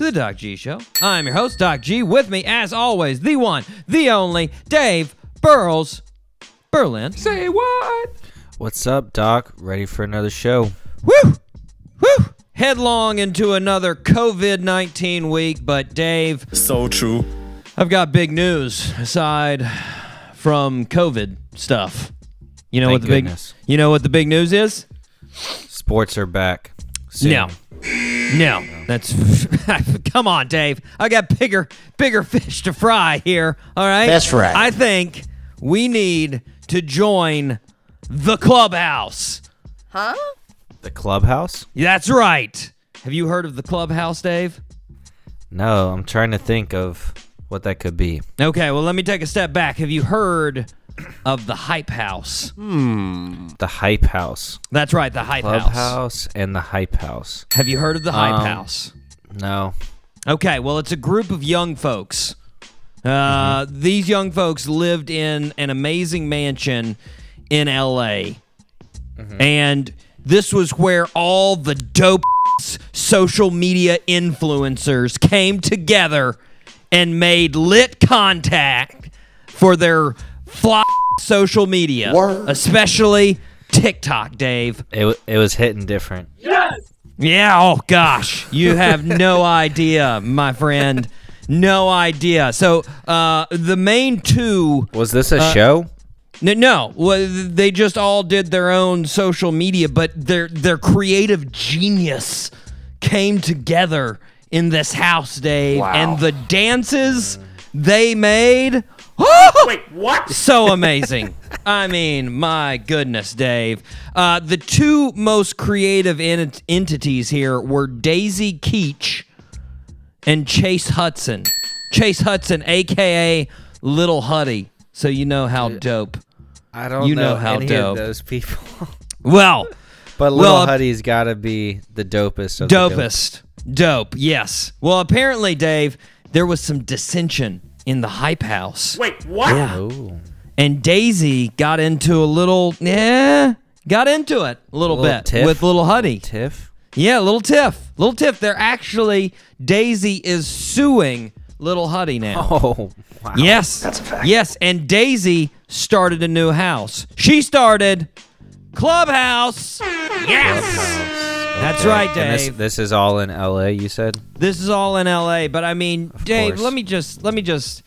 to the Doc G Show. I'm your host, Doc G. With me, as always, the one, the only, Dave Burles Berlin. Say what? What's up, Doc? Ready for another show? Woo! Woo! Headlong into another COVID 19 week, but Dave, So true. I've got big news aside from COVID stuff. You know Thank what the goodness. big You know what the big news is? Sports are back. Soon. No. No. That's Come on, Dave. I got bigger bigger fish to fry here. All right? That's right. I think we need to join the clubhouse. Huh? The clubhouse? That's right. Have you heard of the clubhouse, Dave? No, I'm trying to think of what that could be. Okay, well let me take a step back. Have you heard of the hype house? The hype house. That's right, the hype house. Clubhouse and the hype house. Have you heard of the hype Um, house? No. Okay, well, it's a group of young folks. Uh, These young folks lived in an amazing mansion in LA. And this was where all the dope social media influencers came together and made lit contact for their fly social media, Word. especially TikTok, Dave. It, w- it was hitting different. Yes. Yeah, oh gosh. You have no idea, my friend. No idea. So, uh, the main two. Was this a Uh, show? No, no, well, they just all did their own social media, but their their creative genius came together in this house, Dave, Wow. and the dances they made. Wait, what? So amazing. I mean, my goodness, Dave. Uh, the two most creative ent- entities here were Daisy Keech and Chase Hudson. Chase Hudson, aka Little Huddy. So you know how dope. I don't you know know, how any dope. of those people. Well, but Well, Little uh, Huddy's got to be the dopest of the dope. dopest. Dope, yes. Well, apparently, Dave, there was some dissension in the hype house. Wait, what? Yeah. And Daisy got into a little, yeah, got into it a little, Little bit tiff? with little Huddy. Tiff? Yeah, little tiff. Little tiff. They're actually, Daisy is suing little Huddy now. Oh, wow. Yes. That's a fact. Yes, and Daisy started a new house. She started Clubhouse. Yes. That's right, And this, Dave. this is all in LA, you said? This is all in LA, but I mean, Dave, course. let me just let me just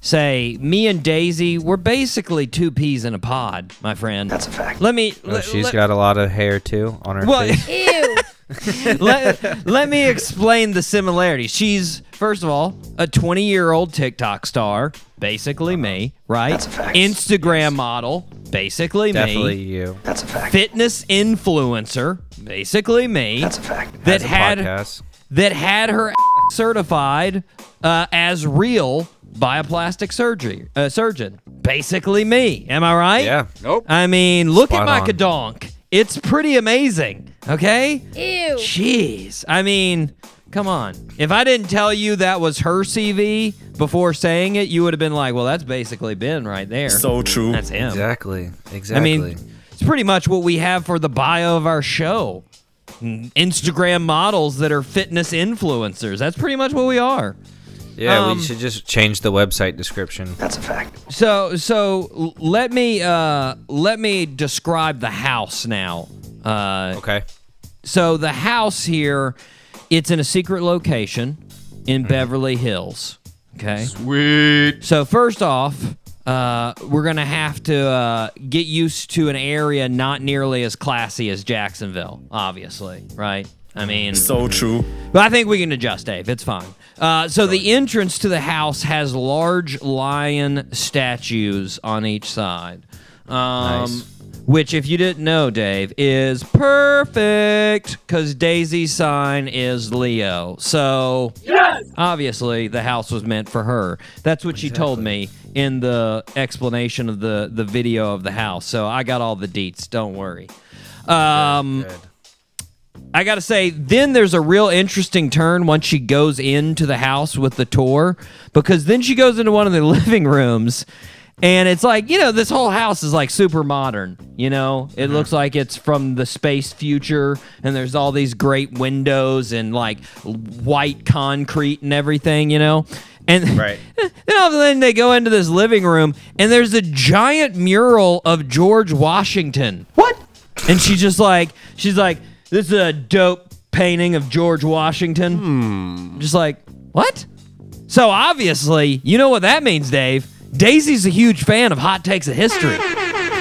say, me and Daisy, we're basically two peas in a pod, my friend. That's a fact. Let me. Oh, let- she's let- got a lot of hair, too, on her Well, face. let, let me explain the similarities. She's, first of all, a 20 year old TikTok star, basically me, right? That's a fact. Instagram model, basically Definitely me. you. That's a fact. Fitness influencer, basically me. That's a fact. that Has a had podcast. that had her certified uh, as real by a plastic surgery uh, surgeon. Basically me. Am I right? Yeah. Nope. I mean, look Spot at my on. kadonk. It's pretty amazing. Okay? Ew. Jeez. I mean, come on. If I didn't tell you that was her CV before saying it, you would have been like, well, that's basically Ben right there. So true. that's him. Exactly. Exactly. I mean, it's pretty much what we have for the bio of our show. Instagram models that are fitness influencers. That's pretty much what we are. yeah, um, we should just change the website description. That's a fact. So so let me uh let me describe the house now. Uh Okay. So the house here it's in a secret location in Beverly Hills. Okay. Sweet. So first off, uh, we're gonna have to uh, get used to an area not nearly as classy as Jacksonville, obviously, right? I mean, So true. but I think we can adjust, Dave. It's fine. Uh, so the entrance to the house has large lion statues on each side. Um, Nice. Which, if you didn't know, Dave, is perfect because Daisy's sign is Leo. So, yes! obviously, the house was meant for her. That's what she told me in the explanation of the, the video of the house. So, I got all the deets. Don't worry. Um, Good. I gotta say, then there's a real interesting turn once she goes into the house with the tour, because then she goes into one of the living rooms, and it's like, you know, this whole house is like super modern. You know, it mm-hmm. looks like it's from the space future, and there's all these great windows and like white concrete and everything. You know, and Right. then all of a sudden they go into this living room, and there's a giant mural of George Washington. What? And she's just like, she's like, this is a dope painting of George Washington. Hmm. Just like, what? So obviously, you know what that means, Dave. Daisy's a huge fan of hot takes of history.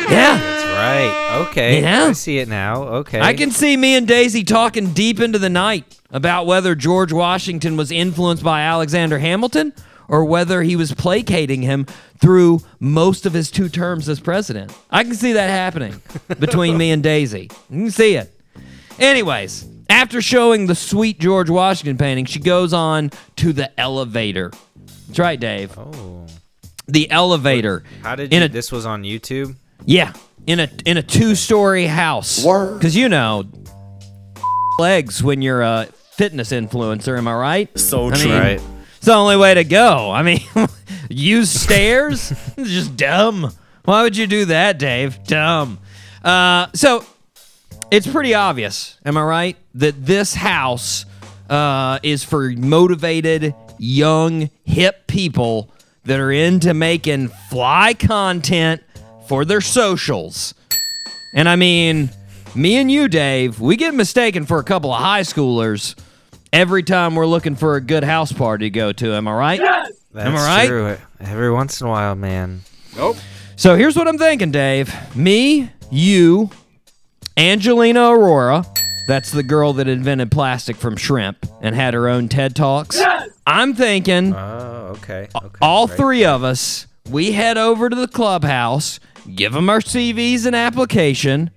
Yeah. That's right. Okay. Yeah. I see it now. Okay. I can see me and Daisy talking deep into the night about whether George Washington was influenced by Alexander Hamilton or whether he was placating him through most of his two terms as president. I can see that happening between me and Daisy. You can see it. Anyways, after showing the sweet George Washington painting, she goes on to the elevator. That's right, Dave. Oh. The elevator. How did in you? a this was on YouTube. yeah, in a in a two-story house. Because you know, legs when you're a fitness influencer. Am I right? So I true. mean, Right. It's the only way to go. I mean, use stairs. it's just dumb. Why would you do that, Dave? Dumb. Uh, so it's pretty obvious. Am I right that this house uh, is for motivated, young, hip people that are into making fly content for their socials. And I mean, me and you, Dave, we get mistaken for a couple of high schoolers every time we're looking for a good house party to go to. Am I right? That's Am I right? true. Every once in a while, man. Nope. So here's what I'm thinking, Dave. Me, you, Angelina Arora. That's the girl that invented plastic from shrimp and had her own TED Talks. I'm thinking Oh, okay. okay. all right. three of us, we head over to the clubhouse, give them our CVs and application,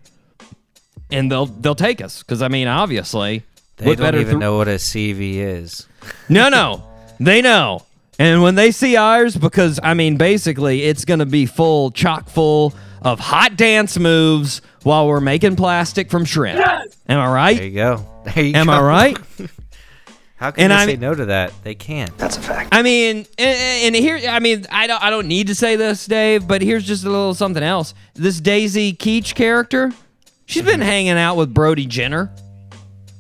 and they'll they'll take us. Because I mean, obviously, They what don't even thr- know what a CV is. No, no, they know. And when they see ours, because I mean, basically, it's gonna be full, chock full of hot dance moves while we're making plastic from shrimp. Am I right? There you go. There you Am go. I right? How can And they I'm- say no to that? They can't. That's a fact. I mean, and, and here, I mean, I don't, I don't need to say this, Dave, but here's just a little something else. This Daisy Keech character, she's been hanging out with Brody Jenner.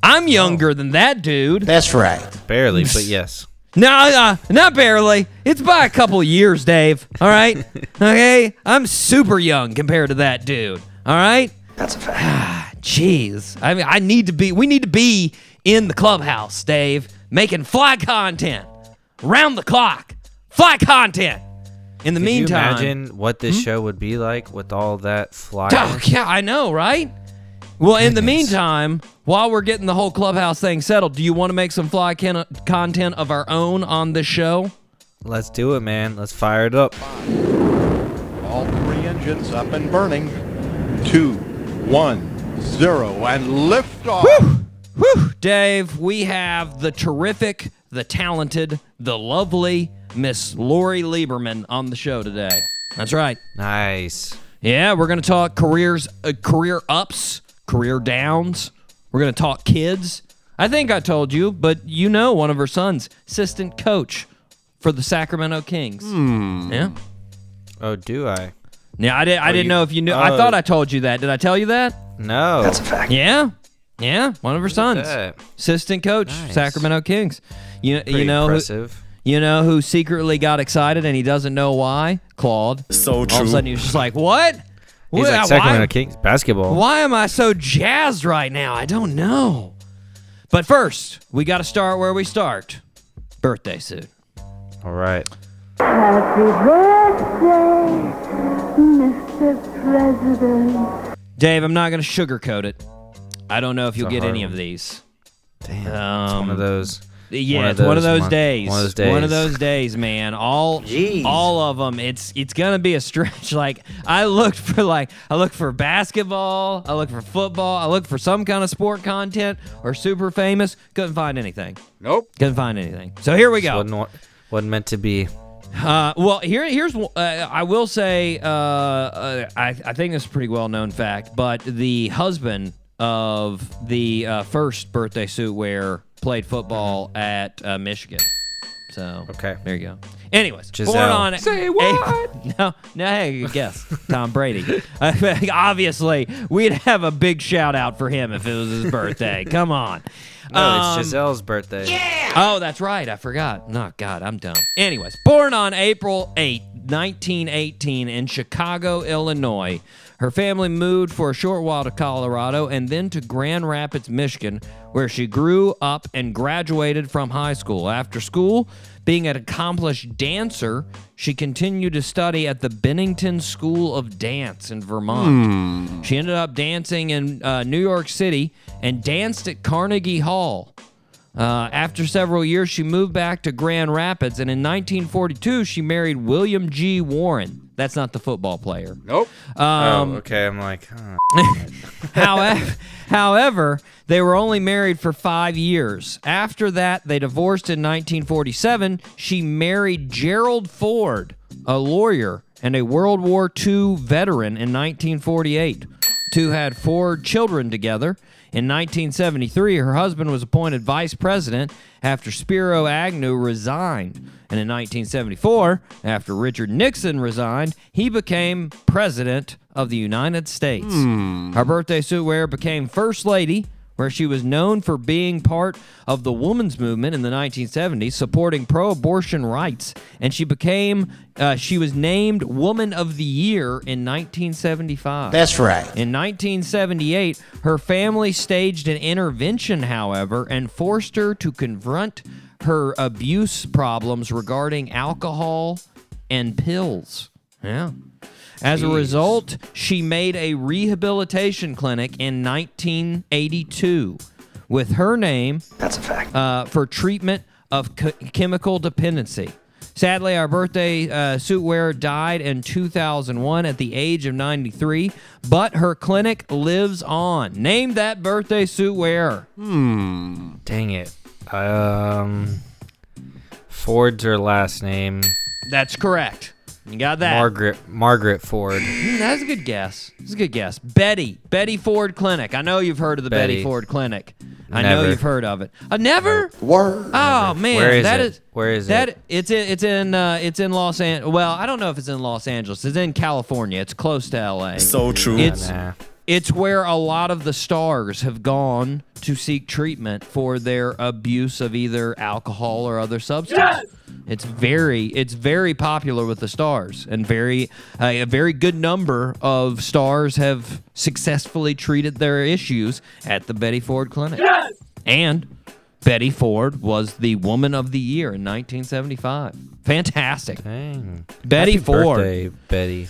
I'm younger than that dude. That's right. Barely, but yes. No, uh, not barely. It's by a couple years, Dave. All right, okay. I'm super young compared to that dude. All right. That's a fact. Jeez, I mean, I need to be. We need to be in the clubhouse, Dave, making fly content, round the clock, fly content. In the Could meantime, you imagine what this hmm? show would be like with all that fly. Oh, yeah, I know, right? Well, in the meantime, while we're getting the whole clubhouse thing settled, do you want to make some fly can- uh, content of our own on this show? Let's do it, man. Let's fire it up. All three engines up and burning. Two, one, zero, and lift off. Whew, Dave, we have the terrific, the talented, the lovely Miss Lori Lieberman on the show today. That's right. Nice. Yeah, we're gonna talk careers, uh, career ups, career downs. We're gonna talk kids. I think I told you, but you know one of her sons, assistant coach for the Sacramento Kings. Yeah. Oh, do I? Yeah, I did. I didn't you- know if you knew. I oh. thought I told you that. Did I tell you that? No. That's a fact. Yeah. Yeah, one of her sons, that. assistant coach, Nice. Sacramento Kings. You you Pretty know who, you know who secretly got excited and he doesn't know why? Claude. So true. All of a sudden he was just like, "What? He's Wha- like Sacramento why, Kings basketball. why am I so jazzed right now? I don't know." But first, we got to start where we start. Birthday suit. All right. Happy birthday, Mr. President. Dave, I'm not going to sugarcoat it. I don't know if you'll get any of these. Damn. it's Um, one of those. Yeah, One of it's one of those those days. one of those One of days. those days, man. All Jeez. all of them. It's it's gonna be a stretch. Like I looked for like I looked for basketball. I looked for football. I looked for some kind of sport content or super famous. Couldn't find anything. Nope. Couldn't find anything. So here we go. Wasn't, wasn't meant to be. Uh, well, here, here's uh, I will say uh, uh, I, I think this is a pretty well known fact, but the husband of the uh, first birthday suit wearer played football at uh, Michigan. So Okay. there you go. Anyways, born on say what? no, no, hey, guess, Tom Brady. Obviously, we'd have a big shout out for him if it was his birthday. Come on. No, Um, it's Gisele's birthday. Yeah. Oh, that's right. I forgot. No, God, I'm dumb. Anyways, born on April 8, 1918, in Chicago, Illinois. Her family moved for a short while to Colorado and then to Grand Rapids, Michigan, where she grew up and graduated from high school. After school, being an accomplished dancer, she continued to study at the Bennington School of Dance in Vermont. She ended up dancing in uh, New York City and danced at Carnegie Hall. Uh, after several years, she moved back to Grand Rapids, and in 1942, she married William G. Warren. That's not the football player. Nope. Um, oh, okay. I'm like, huh. however, however, they were only married for five years. After that, they divorced in 1947. She married Gerald Ford, a lawyer and a World War II veteran, in 1948. Two had four children together. In 1973, her husband was appointed vice president after Spiro Agnew resigned. And in 1974, after Richard Nixon resigned, he became president of the United States. Hmm. Her birthday suit wearer became first lady, where she was known for being part of the women's movement in the 1970s, supporting pro-abortion rights, and she became uh, she was named Woman of the Year in 1975. That's right. In 1978, her family staged an intervention, however, and forced her to confront her abuse problems regarding alcohol and pills. Yeah. As a result, she made a rehabilitation clinic in 1982 with her name That's a fact. uh, for treatment of ch- chemical dependency. Sadly, our birthday uh, suit wearer died in 2001 at the age of 93, but her clinic lives on. Name that birthday suit wearer. dang it. Um, Ford's her last name. That's correct. You got that. Margaret Margaret Ford. Mm, That's a good guess. That's a good guess. Betty. Betty Ford Clinic. I know you've heard of the Betty, Betty. Ford Clinic. I know you've heard of it. I never? Word. Oh man, Where is that it? is- Where is that it? it's in it's in uh, it's in Los Angeles. Well, I don't know if it's in Los Angeles. It's in California. It's close to L.A. So true. It's Nah. It's where a lot of the stars have gone to seek treatment for their abuse of either alcohol or other substance. It's very it's very popular with the stars, and very uh, a very good number of stars have successfully treated their issues at the Betty Ford Clinic. And Betty Ford was the Woman of the Year in 1975. Fantastic. Dang. Betty Happy Ford. birthday, Betty.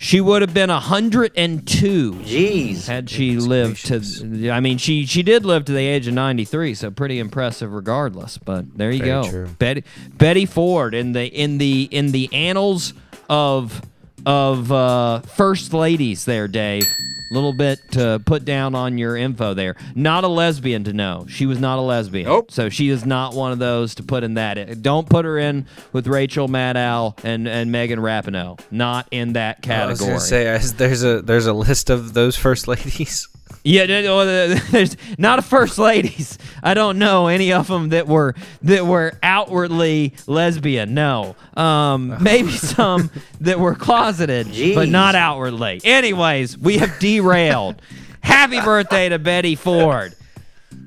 She would have been 102 Jeez. had she Goodness lived gracious. to I mean she she did live to the age of 93 so pretty impressive regardless but there you Very go true. Betty Betty Ford in the in the in the annals of of uh first ladies there Dave. A little bit to put down on your info there. Not a lesbian to know. She was not a lesbian. Nope. so she is not one of those to put in that. Don't put her in with Rachel Maddow and and Megan Rapinoe. Not in that I was category. gonna say I- there's a there's a list of those first ladies. Yeah, no, no, uh, there's not a first ladies. I don't know any of them that were that were outwardly lesbian. No, um, maybe some that were closeted, but not outwardly. Anyways, we have derailed. Happy birthday to Betty Ford.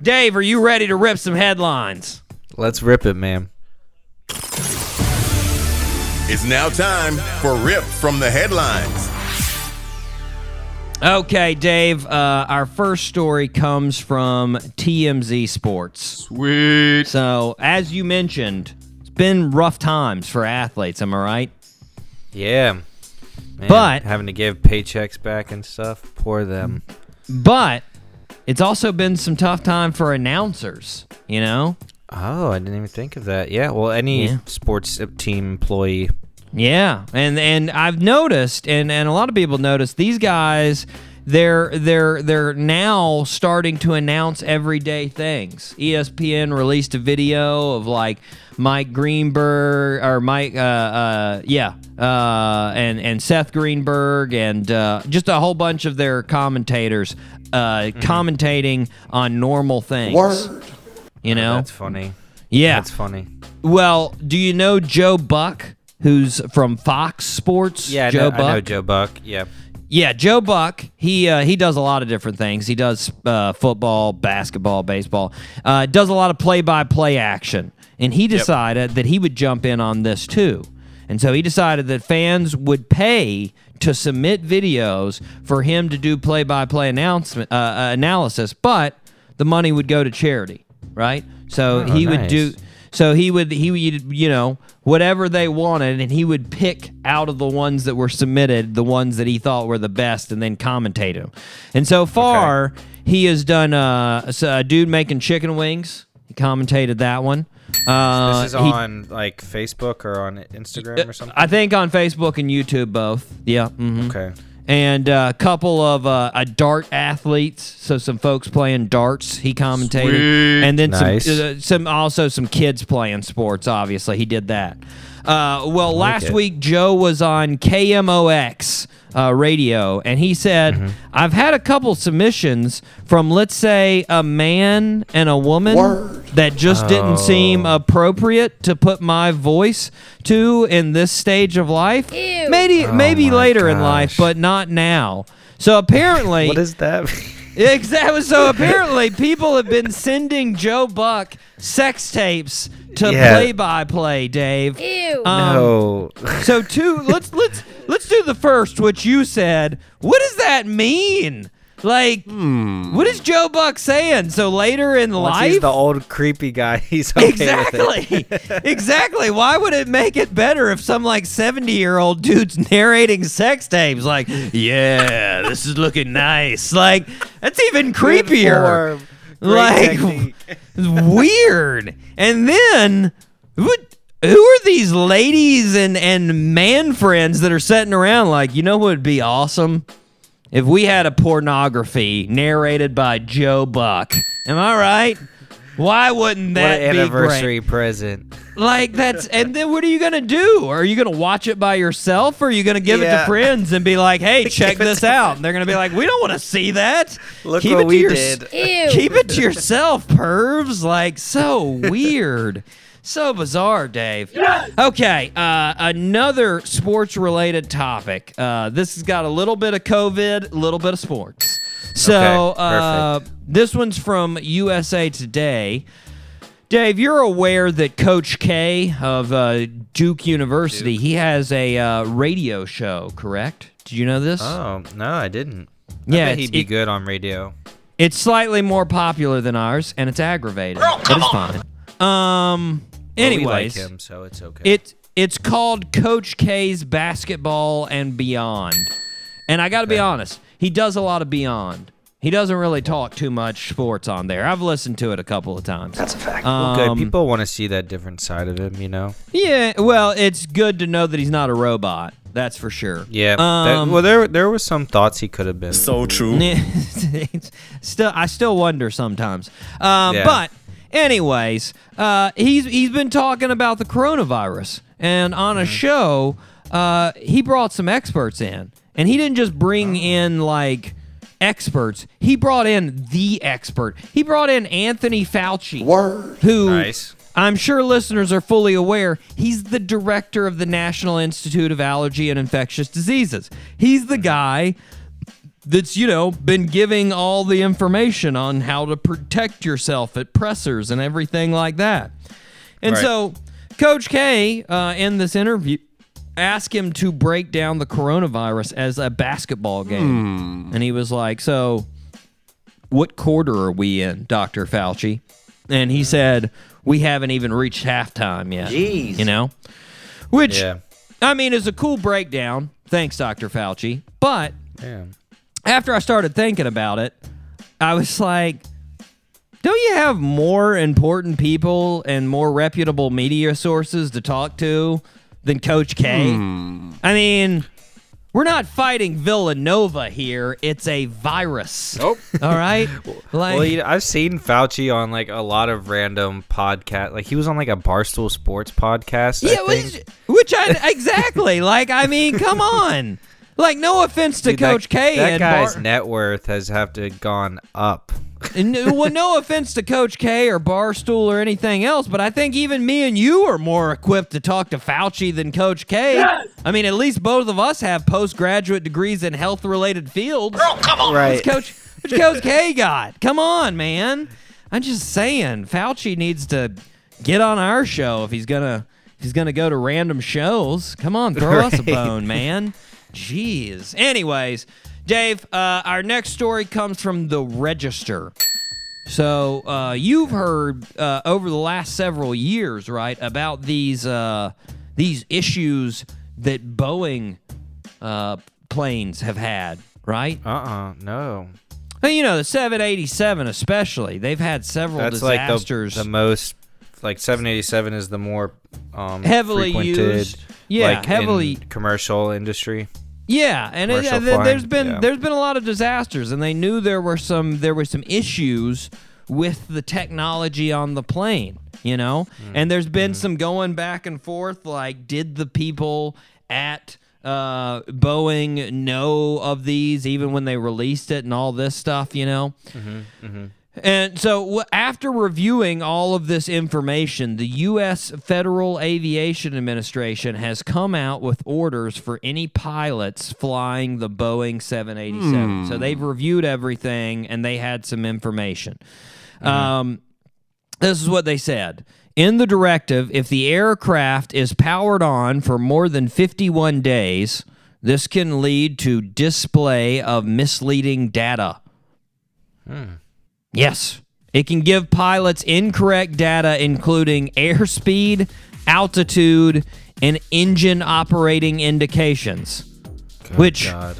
Dave, are you ready to rip some headlines? Let's rip it, man. It's now time for Rip from the Headlines. Okay, Dave. Uh, our first story comes from TMZ Sports. Sweet. So, as you mentioned, it's been rough times for athletes. Am I right? Yeah. Man, But- having to give paychecks back and stuff. Poor them. But it's also been some tough time for announcers. You know, Oh, I didn't even think of that. Yeah, well, any Yeah. sports team employee. Yeah, and and I've noticed, and and a lot of people notice these guys. They're they're they're now starting to announce everyday things. ESPN released a video of like Mike Greenberg or Mike, uh, uh, yeah, uh, and and Seth Greenberg and uh, just a whole bunch of their commentators uh, commentating on normal things. Word. You know, That's funny. yeah. That's funny. Well, do you know Joe Buck, who's from Fox Sports? Yeah, I Joe know, Buck. I know Joe Buck. Yeah. Yeah, Joe Buck. He uh, he does a lot of different things. He does uh, football, basketball, baseball. Uh, does a lot of play-by-play action, and he decided that he would jump in on this too. And so he decided that fans would pay to submit videos for him to do play-by-play announcement uh, uh, analysis, but the money would go to charity, right? So Oh, he would do so he would he would you know whatever they wanted, and he would pick out of the ones that were submitted the ones that he thought were the best, and then commentate them. And so far, he has done uh, a dude making chicken wings. He commentated that one. Uh, This is he- on like Facebook or on Instagram or something. I think on Facebook and YouTube both. Yeah. mhm. okay. And uh, a couple of uh, a dart athletes, so some folks playing darts. He commentated, and then Nice. some, uh, some also some kids playing sports. Obviously, he did that. Uh, well, last it. week Joe was on KMOX uh, radio, and he said, Mm-hmm. "I've had a couple submissions from, let's say, a man and a woman Word. that just didn't seem Oh. appropriate to put my voice to in this stage of life. Maybe maybe Oh my later in life, but not now. So apparently, What is that? exactly. So apparently, people have been sending Joe Buck sex tapes to Yeah. play by play. Dave. Ew. Um, no. So two. Let's let's let's do the first, which you said. What does that mean? Like, what is Joe Buck saying? So later in Once life, he's the old creepy guy. He's okay With it. Exactly. exactly. Why would it make it better if some like 70 year old dude's narrating sex tapes? Like, yeah, this is looking nice. Like, that's even creepier. Great Like, technique. weird. And then, what? Who are these ladies and, and man friends that are sitting around like, you know what would be awesome? If we had a pornography narrated by Joe Buck. Am I right? Why wouldn't What that an be anniversary great? present. Like that's and then what are you gonna do? Are you gonna watch it by yourself or are you gonna give it to friends and be like, hey, check this out? And they're gonna be like, we don't wanna see that. Look Keep what it to we your- did. Ew. Keep it to yourself, pervs. Like so weird. So bizarre, Dave. Okay, uh, another sports related topic. Uh, this has got a little bit of COVID, a little bit of sports. So Okay, uh, this one's from USA Today. Dave, you're aware that Coach K of uh, Duke University, he has a uh, radio show, correct? Did you know this? Oh no, I didn't. I Yeah, bet he'd be it- good on radio. It's slightly more popular than ours, and it's aggravating, but it's fine. Um. But we Anyways, like him, so it's okay. it it's called Coach K's Basketball and Beyond, and I got to be honest, he does a lot of Beyond. He doesn't really talk too much sports on there. I've listened to it a couple of times. That's a fact. well, good. People want to see that different side of him, you know. Yeah, well, it's good to know that he's not a robot. That's for sure. Yeah. that- Um, well, there there was some thoughts he could have been. So true. Still, I still wonder sometimes. Um, Yeah. But, anyways, uh, he's he's been talking about the coronavirus, and on Mm-hmm. a show, uh, he brought some experts in, and he didn't just bring Oh. in like experts. He brought in the expert. He brought in Anthony Fauci, Word. who Nice. I'm sure listeners are fully aware he's the director of the National Institute of Allergy and Infectious Diseases. He's the guy that's, you know, been giving all the information on how to protect yourself at pressers and everything like that. And Right. so, Coach K, uh, in this interview, asked him to break down the coronavirus as a basketball game. Hmm. And he was like, So, what quarter are we in, Dr. Fauci? And he said, We haven't even reached halftime yet. Jeez. You know? Which, Yeah. I mean, is a cool breakdown. Thanks, Dr. Fauci. But after I started thinking about it, I was like, don't you have more important people and more reputable media sources to talk to than Coach K? Hmm. I mean, we're not fighting Villanova here. It's a virus. Nope. All right. Like, Well, you know, I've seen Fauci on like a lot of random podcast. Like he was on like a Barstool Sports podcast. I yeah, think. which, which I exactly like. I mean, come on. Like, no offense to Dude, that- Coach K That guy's Bar- net worth has have to gone up. And, well, no offense to Coach K or Barstool or anything else, but I think even me and you are more equipped to talk to Fauci than Coach K. I mean, at least both of us have postgraduate degrees in health-related fields. Right. What's Coach, what's Coach K got? Come on, man. I'm just saying, Fauci needs to get on our show if he's gonna if he's gonna go to random shows. Come on, throw us a bone, man. Jeez. Anyways, Dave, uh, our next story comes from the Register. So uh, you've heard uh, over the last several years, right, about these uh, these issues that Boeing uh, planes have had, right? Uh uh no. Well, you know, the 787 especially. They've had several That's like the, the most like 787 is the more um Heavily used. Yeah, like, heavily- in commercial industry. Yeah, and it, uh, there- there's been yeah. there's been a lot of disasters, and they knew there were some there were some issues with the technology on the plane. You know, Mm. and there's been Mm-hmm. some going back and forth. Like, did the people at uh, Boeing know of these even when they released it and all this stuff? You know. Mm-hmm, And so, after reviewing all of this information, the U.S. Federal Aviation Administration has come out with orders for any pilots flying the Boeing 787. Hmm. So, they've reviewed everything and they had some information. Mm-hmm. Um, this is what they said. In the directive, if the aircraft is powered on for more than 51 days, this can lead to display of misleading data. Hmm. Yes. It can give pilots incorrect data, including airspeed, altitude, and engine operating indications. Which, God,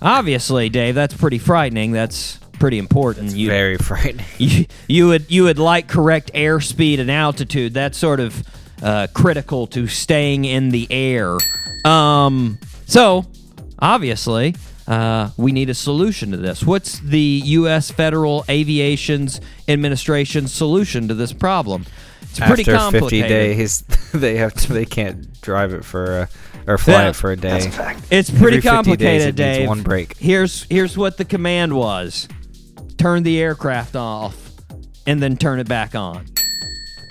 obviously, Dave, that's pretty frightening. That's pretty important. you, very frightening. you, you would you would like correct airspeed and altitude. That's sort of uh, critical to staying in the air. Um, so obviously, uh, we need a solution to this. What's the U.S. Federal Aviation's Administration's solution to this problem? It's pretty After 50 days, they have to. They can't drive it for a, or fly Yeah. it for a day. It's pretty Every 50 days, complicated, it needs Dave. one break. Here's here's what the command was: turn the aircraft off, and then turn it back on.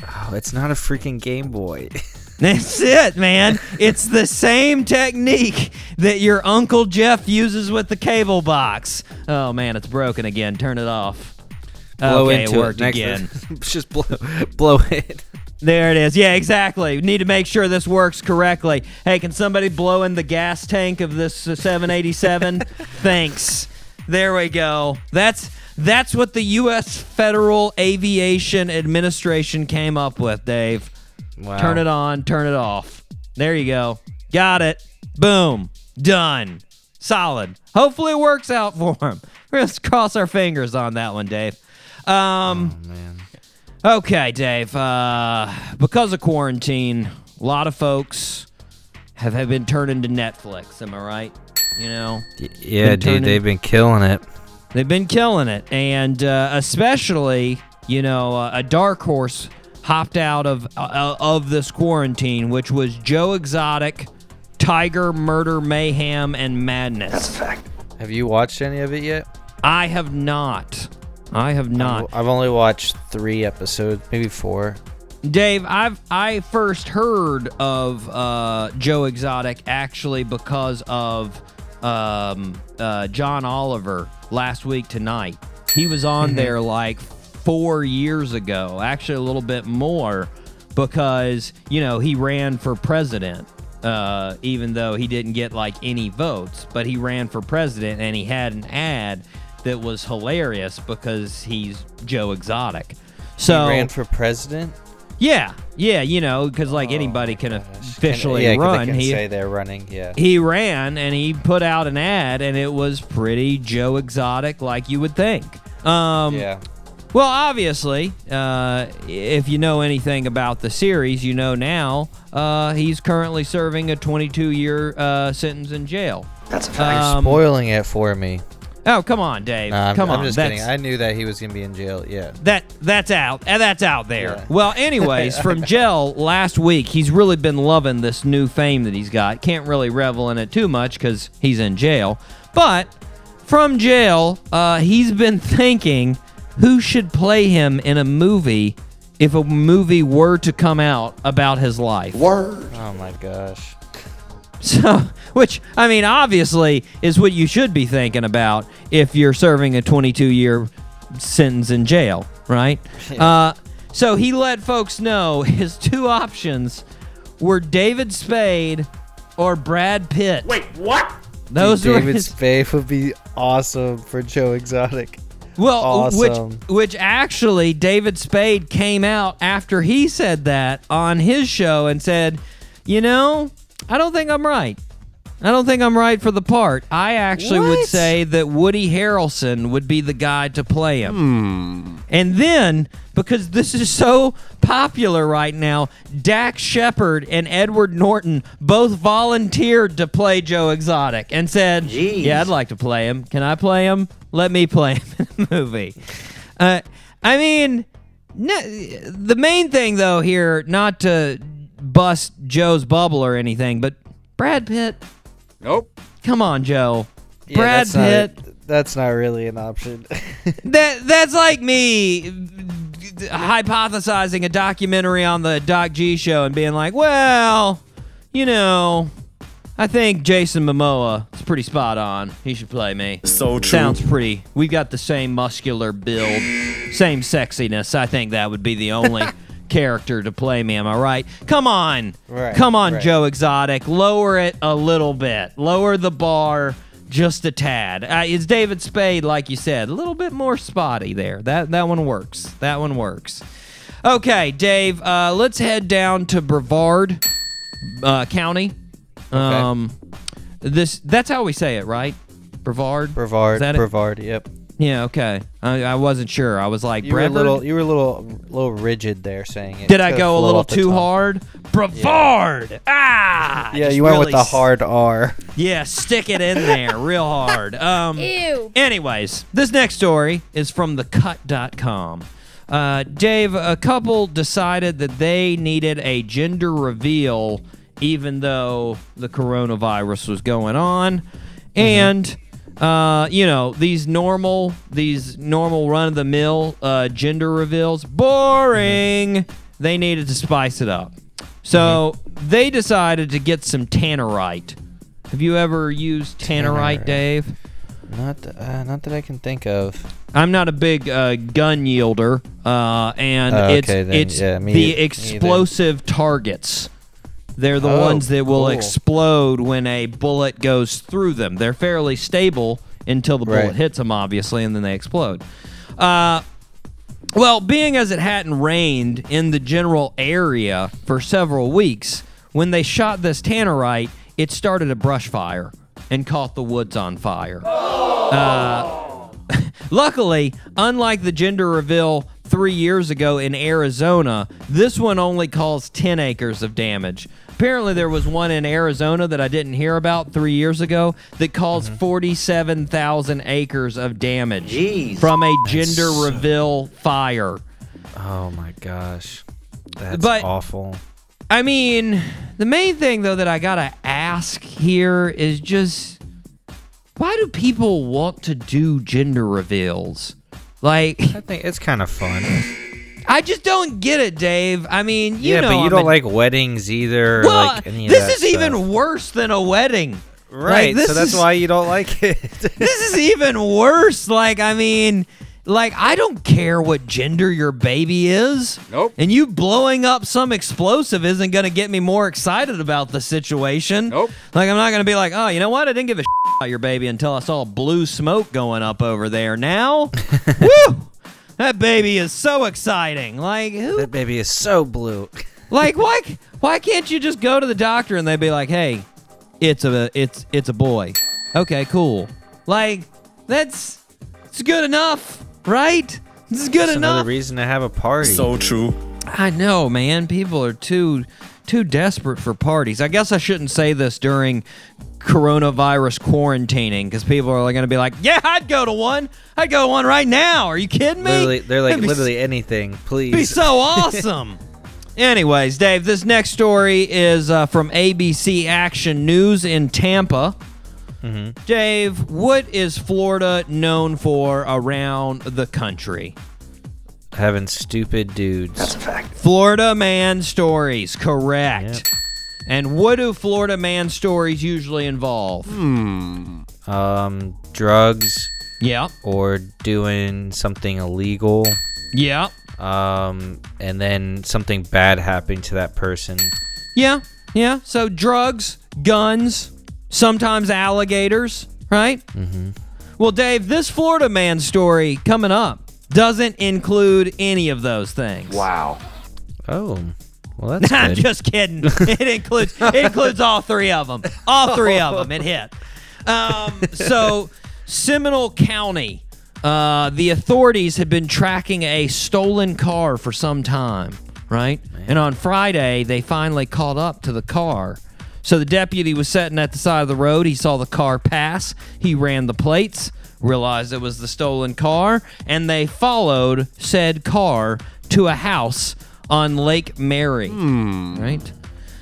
Oh, it's not a freaking Game Boy. That's it, man. It's the same technique that your Uncle Jeff uses with the cable box. Oh man, it's broken again. Turn it off. blow okay, into it worked Next again. Just blow, blow it. There it is. Yeah, exactly. We need to make sure this works correctly. Hey, can somebody blow in the gas tank of this uh, 787? Thanks. There we go. That's that's what the U.S. Federal Aviation Administration came up with, Dave. Wow. Turn it on, turn it off. There you go. Got it. Boom. Done. Solid. Hopefully it works out for him. We're going to cross our fingers on that one, Dave. Um, Oh, man. okay, Dave. Uh, because of quarantine, a lot of folks have, have been turning to Netflix. Am I right? You know? Yeah, dude, turning- they've been killing it. They've been killing it, and uh, especially, you know, uh, a dark horse hopped out of uh, of this quarantine, which was Joe Exotic, Tiger Murder Mayhem and Madness. That's a fact. Have you watched any of it yet? I have not. I have not. I've only watched three episodes, maybe four. Dave, I've I first heard of uh, Joe Exotic actually because of um, uh, John Oliver last week tonight. He was on there like four years ago, actually a little bit more, because you know he ran for president. Uh, even though he didn't get like any votes, but he ran for president and he had an ad that was hilarious because he's Joe Exotic. So he ran for president. yeah, yeah, you know, because like anybody can officially yeah, 'cause run. They can he say they're running. Yeah. he ran and he put out an ad, and it was pretty Joe Exotic, like you would think. Um, yeah. Well, obviously, uh, if you know anything about the series, you know now uh, he's currently serving a 22 year uh, sentence in jail. That's a fact. Um, Spoiling it for me. Oh, come on, Dave. Nah, I'm, come I'm on. just kidding. I knew that he was gonna be in jail. Yeah. that that's out. Uh, That's out there. Yeah. Well, anyways, from jail last week, he's really been loving this new fame that he's got. Can't really revel in it too much because he's in jail. But from jail, uh, he's been thinking who should play him in a movie if a movie were to come out about his life. Word. Oh my gosh. So, which I mean, obviously, is what you should be thinking about if you're serving a 22 year sentence in jail, right? Uh, so he let folks know his two options were David Spade or Brad Pitt. Wait, what? Those Dude, were David his, Spade would be awesome for Joe Exotic. Well, awesome. which which actually David Spade came out after he said that on his show and said, you know, I don't think I'm right. I don't think I'm right for the part. I actually would say that Woody Harrelson would be the guy to play him. And then, because this is so popular right now, Dax Shepard and Edward Norton both volunteered to play Joe Exotic and said, Jeez. Yeah, I'd like to play him. Can I play him? Let me play him in the movie. Uh, I mean, no, the main thing, though, here, not to bust Joe's bubble or anything, but Brad Pitt. Nope. Come on, Joe. Yeah, Brad that's not- that's not really an option. That that's like me hypothesizing a documentary on the Doc G show and being like, well, you know, I think Jason Momoa is pretty spot on. He should play me. So true. Sounds pretty. We've got the same muscular build, same sexiness. I think that would be the only character to play me. Am I right? Come on, Right, come on, right. Joe Exotic. Lower it a little bit. Lower the bar just a tad. Uh, it's David Spade, like you said, a little bit more spotty there. That that one works. That one works. Okay, Dave. Uh, let's head down to Brevard uh, County. Um, this that's how we say it, right? Brevard. Brevard. That it? Brevard. Yep. Yeah. Okay. I, I wasn't sure. I was like, You were a Brevard. little. You were a little, little rigid there saying it. Did I Could've go a flowed little off the too tongue. hard? Brevard. Ah. Yeah, just you went with really the hard R. Yeah, stick it in there real hard. Um, Ew. Anyways, this next story is from thecut.com. Uh, Dave, a couple decided that they needed a gender reveal even though the coronavirus was going on. And, uh, you know, these normal, these normal run of the mill uh, gender reveals, boring. They needed to spice it up. So they decided to get some tannerite. Have you ever used tannerite, Tannerite. Dave? Not, th- uh, not that I can think of. I'm not a big uh, gun yielder, uh, and Oh, it's then, it's yeah, me the me either. explosive targets. They're the Oh, ones that will cool. explode when a bullet goes through them. They're fairly stable until the bullet Right. hits them, obviously, and then they explode. Uh, well, being as it hadn't rained in the general area for several weeks, when they shot this tannerite, it started a brush fire and caught the woods on fire. Luckily, unlike the gender reveal three years ago in Arizona, this one only caused 10 acres of damage. Apparently, there was one in Arizona that I didn't hear about three years ago that caused mm-hmm. 47,000 acres of damage Jeez. from a gender reveal fire. Oh my gosh, that's But- awful. I mean, the main thing though that I gotta ask here is just why do people want to do gender reveals? Like, I think it's kind of fun. I just don't get it, Dave. I mean, you know. yeah, know, but you I'm don't a- like weddings either. or, Well, like any of this that is even worse than a wedding. right. Like, this so that's is- why you don't like it. This is even worse. Like, I mean, like I don't care what gender your baby is. Nope. And you blowing up some explosive isn't going to get me more excited about the situation. Nope. Like I'm not going to be like, "Oh, you know what? I didn't give a shit about your baby until I saw blue smoke going up over there." Now, woo! That baby is so exciting. Like, who that baby is so blue. like why why can't you just go to the doctor and they'd be like, "Hey, it's a it's it's a boy." Okay, cool. Like that's it's good enough, right? This is good It's enough. another reason to have a party. So true. I know, man. People are too too desperate for parties. I guess I shouldn't say this during coronavirus quarantining because people are going to be like, "Yeah, I'd go to one. I'd go to one right now. Are you kidding me?" literally, they're like That'd be literally anything. Please. be so awesome. Anyways, Dave, this next story is uh, from ABC Action News in Tampa. Mm-hmm. Dave, what is Florida known for around the country? Having stupid dudes. That's a fact. Florida man stories, correct. And what do Florida man stories usually involve? Hmm. Um, drugs Yeah, or doing something illegal. yeah, Um, and then something bad happening to that person. yeah, yeah. So drugs, guns, sometimes alligators, right? Mm-hmm. Well, Dave, this Florida man story coming up doesn't include any of those things. Wow. Oh, well that's I'm good. just kidding. It includes it includes all three of them. All three of them. It hit. Um, so Seminole County, uh, the authorities had been tracking a stolen car for some time, right? And on Friday, they finally caught up to the car. So the deputy was sitting at the side of the road. He saw the car pass. He ran the plates, realized it was the stolen car, and they followed said car to a house on Lake Mary. Right?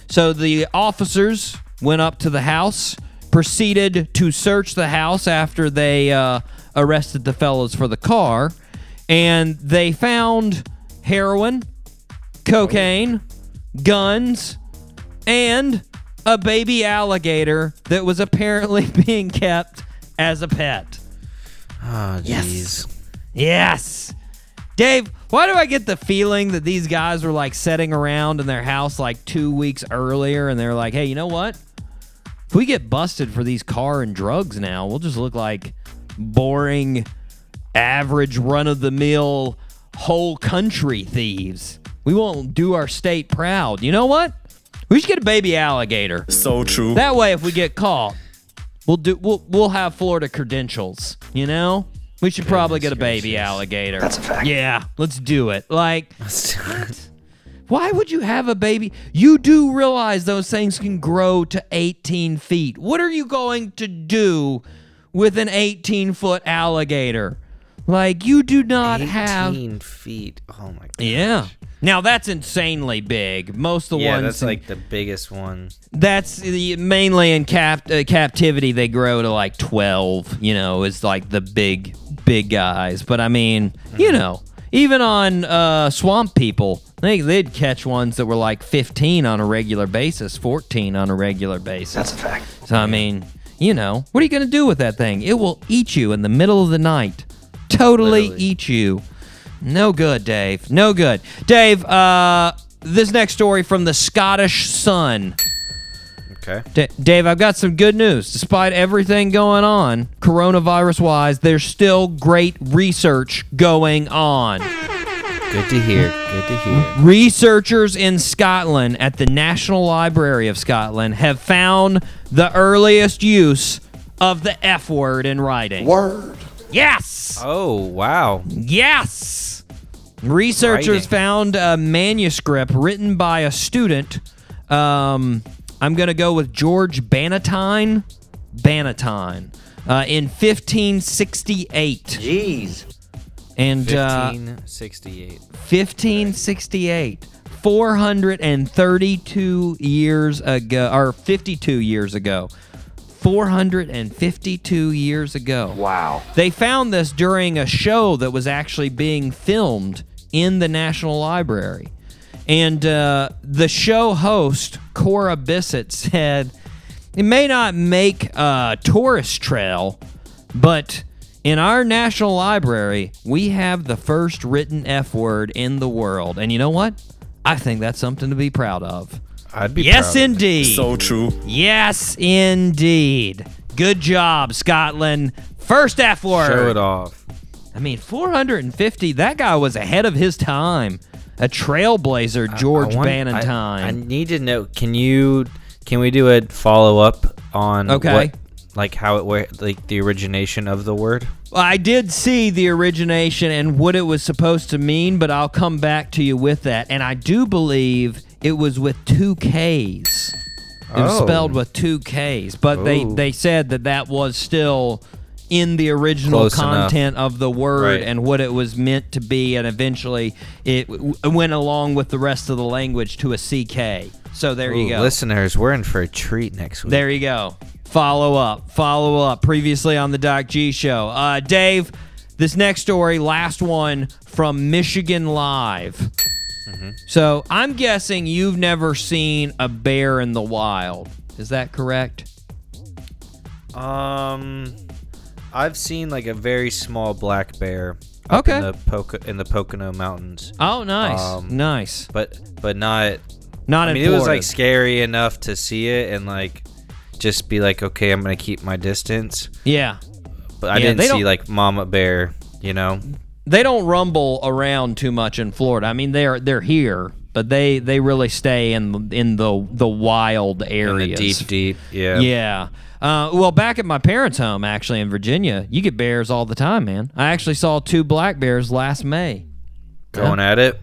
So the officers went up to the house, proceeded to search the house after they uh, arrested the fellows for the car, and they found heroin, cocaine, guns, and a baby alligator that was apparently being kept as a pet. Oh, jeez. Yes. Dave, why do I get the feeling that these guys were like setting around in their house like two weeks earlier and they're like, hey, you know what? If we get busted for these car and drugs now, we'll just look like boring, average, run of the mill, whole country thieves. We won't do our state proud. You know what? We should get a baby alligator. So true. That way, if we get caught, we'll do we'll we'll have Florida credentials. You know, we should probably get a baby alligator. That's a fact. Yeah, let's do it. Like, why would you have a baby? You do realize those things can grow to 18 feet. What are you going to do with an 18 foot alligator? Like, you do not have. 18 feet. Oh my god. Yeah. Now that's insanely big. Most of the Yeah, ones that's in- like the biggest one. that's the, mainly in cap uh, captivity. They grow to like twelve. You know, is like the big big guys. But I mean, you know, even on uh, swamp people, they they'd catch ones that were like fifteen on a regular basis, fourteen on a regular basis. That's a fact. So I mean, you know, what are you gonna do with that thing? It will eat you in the middle of the night. Totally Literally. eat you. No good, Dave. No good. Dave, uh, this next story from the Scottish Sun. Okay. D- Dave, I've got some good news. Despite everything going on, coronavirus wise, there's still great research going on. Good to hear. Good to hear. Researchers in Scotland at the National Library of Scotland have found the earliest use of the F word in writing. Word. Yes! Oh, wow. Yes. Researchers Writing. found a manuscript written by a student. Um, I'm going to go with George Bannatyne. Bannatyne. Uh, in 1568. Jeez. And uh, 1568. 1568. 432 years ago, or 52 years ago. 452 years ago. Wow. They found this during a show that was actually being filmed in the National Library. And uh, the show host, Cora Bissett, said it may not make a tourist trail, but in our National Library, we have the first written F word in the world. And you know what? I think that's something to be proud of. I'd be Yes, proud of indeed. So true. Yes, indeed. Good job, Scotland. First F word. Show it off. I mean, 450. That guy was ahead of his time. A trailblazer, George I want- Bannatyne. I, I need to know. Can you? Can we do a follow up on Okay. what like how it where like the origination of the word? Well, I did see the origination and what it was supposed to mean, but I'll come back to you with that. And I do believe it was with two K's. It was Oh. spelled with two K's, but they Ooh. they said that that was still in the original Close enough. content of the word Right. and what it was meant to be, and eventually it w- went along with the rest of the language to a CK. So there you go. Listeners, we're in for a treat next week. There you go. Follow up. Follow up. Previously on the Doc G show. Uh, Dave, this next story, last one from Michigan Live. So I'm guessing you've never seen a bear in the wild. Is that correct? Um, I've seen like a very small black bear. Okay. In the Poco- in the Pocono Mountains, Oh, nice. Um, nice. but but not. Not I in mean, it was like scary enough to see it and like just be like, okay, I'm gonna keep my distance. yeah. But I Yeah, didn't see like Mama Bear. You know. They don't rumble around too much in Florida. I mean, they're they're here, but they they really stay in the, in the the wild In areas. the deep, deep. Yeah. Yeah. Uh, well, back at my parents' home, actually in Virginia, you get bears all the time, man. I actually saw two black bears last May. Going at it.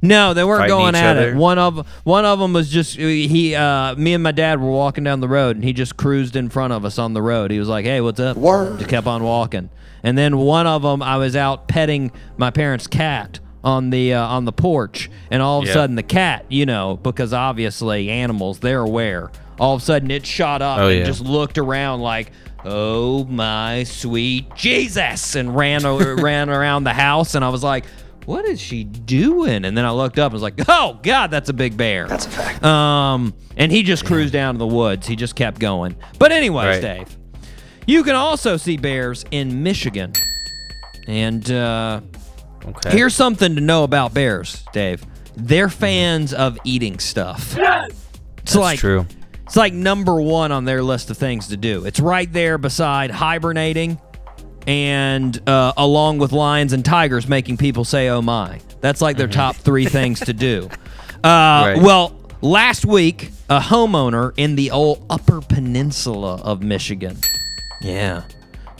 No, they weren't Fighting going each at it. One of one of them was just he. Uh, me and my dad were walking down the road, and he just cruised in front of us on the road. He was like, "Hey, what's up?" Word. Just kept on walking. And then one of them, I was out petting my parents' cat on the uh, on the porch, and all of a sudden the cat, you know, because obviously animals, they're aware. All of a sudden it shot up Oh, and yeah. just looked around like, "Oh my sweet Jesus!" and ran ran around the house, and I was like. What is she doing? And then I looked up and was like, "Oh God, that's a big bear." That's a fact. Um, and he just cruised down to the woods. He just kept going. But anyways, Right. Dave, you can also see bears in Michigan. And uh, Okay. here's something to know about bears, Dave. They're fans of eating stuff. It's That's like true. it's like number one on their list of things to do. It's right there beside hibernating and uh, along with lions and tigers making people say, oh my. That's like their top three things to do. Uh, Well, last week, a homeowner in the old Upper Peninsula of Michigan. Yeah.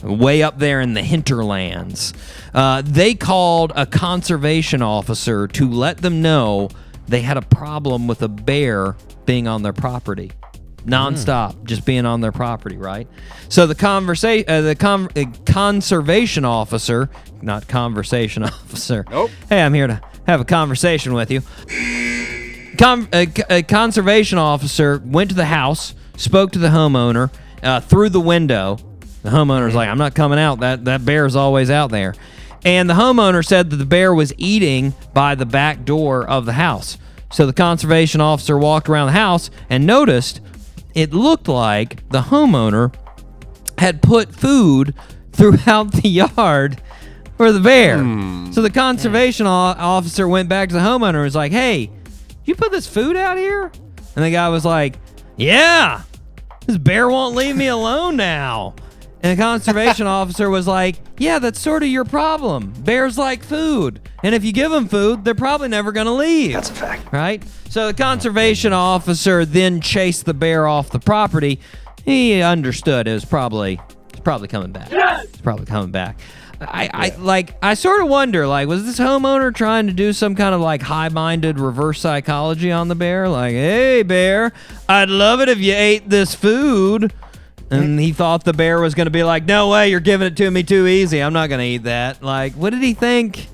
Way up there in the hinterlands. Uh, they called a conservation officer to let them know they had a problem with a bear being on their property. Nonstop, just being on their property, right? So the conversation, uh, the con- uh, conservation officer, not conversation officer. Nope. Hey, I'm here to have a conversation with you. Con- a, a conservation officer went to the house, spoke to the homeowner uh, through the window. The homeowner's like, "I'm not coming out. That that bear is always out there." And the homeowner said that the bear was eating by the back door of the house. So the conservation officer walked around the house and noticed it looked like the homeowner had put food throughout the yard for the bear. Hmm. So the conservation officer went back to the homeowner and was like, "Hey, you put this food out here?" And the guy was like, "Yeah, this bear won't leave me alone now." And the conservation officer was like, "Yeah, that's sort of your problem. Bears like food, and if you give them food, they're probably never going to leave." That's a fact, right? So the conservation officer then chased the bear off the property. He understood it was probably it's probably coming back. It's probably coming back. I, I like I sort of wonder like was this homeowner trying to do some kind of like high-minded reverse psychology on the bear like hey bear I'd love it if you ate this food and he thought the bear was going to be like no way you're giving it to me too easy I'm not going to eat that like what did he think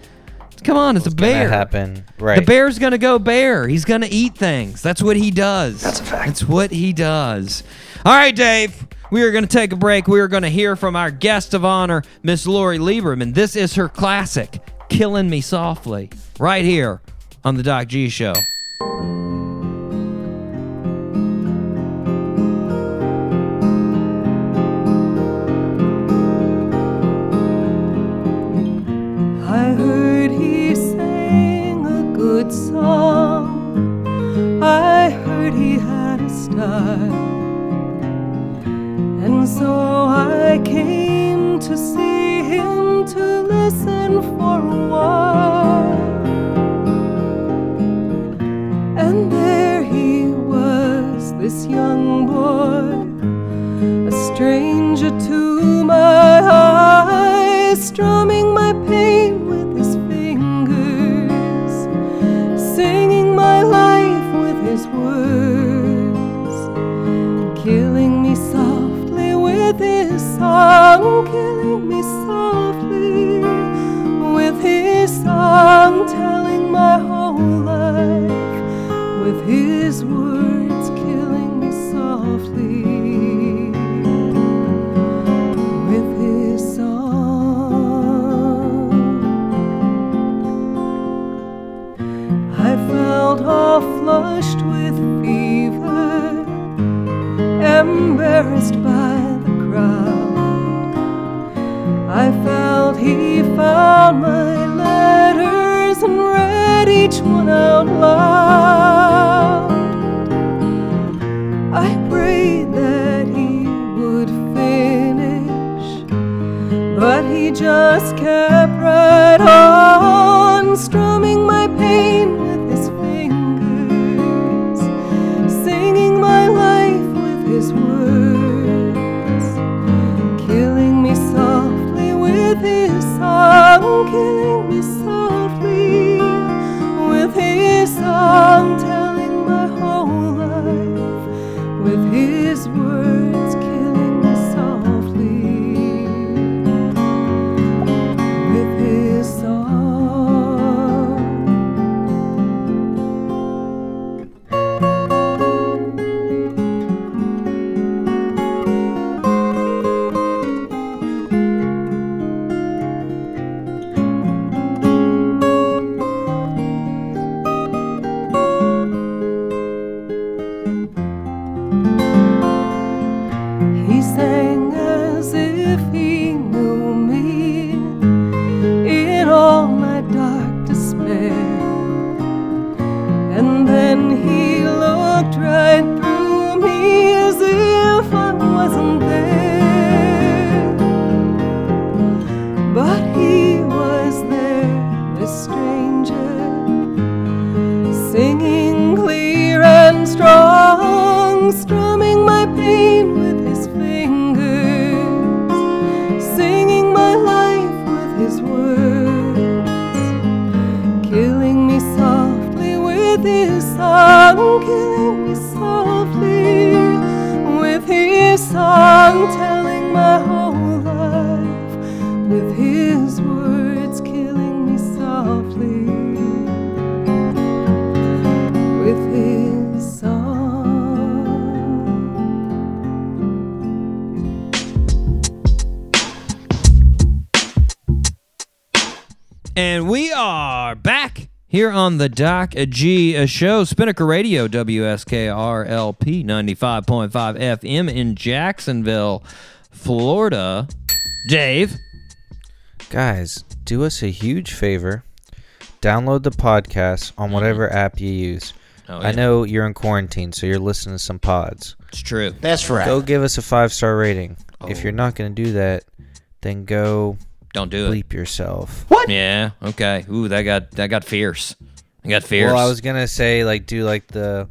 come on it's a Gonna bear happen. Right. the bear's gonna go bear. He's gonna eat things. That's what he does. That's a fact. That's what he does. All right, Dave. We are gonna take a break. We are gonna hear from our guest of honor, Miss Lori Lieberman. This is her classic, "Killing Me Softly," right here on the Doc G Show. And so I came to see him to listen for a while. And there he was, this young boy, a stranger to my eyes, strumming my pain with his fingers, singing my life with his words, song, killing me softly with his song, telling my whole life with his words, killing me softly with his song. I felt all flushed with fever, embarrassed by I felt he found my letters and read each one out loud. I prayed that he would finish, but he just kept right on, are back here on the Doc G show, Spinnaker Radio, WSKRLP 95.5 FM in Jacksonville, Florida. Dave, Guys, do us a huge favor. Download the podcast on whatever mm-hmm. app you use. Oh, I know you're in quarantine, so you're listening to some pods. it's true. That's right. Go give us a five star rating. If Oh. you're not going to do that, then go Don't do it. bleep yourself. What? Yeah. Okay. Ooh, that got that got fierce. I got fierce. Well, I was gonna say like do like the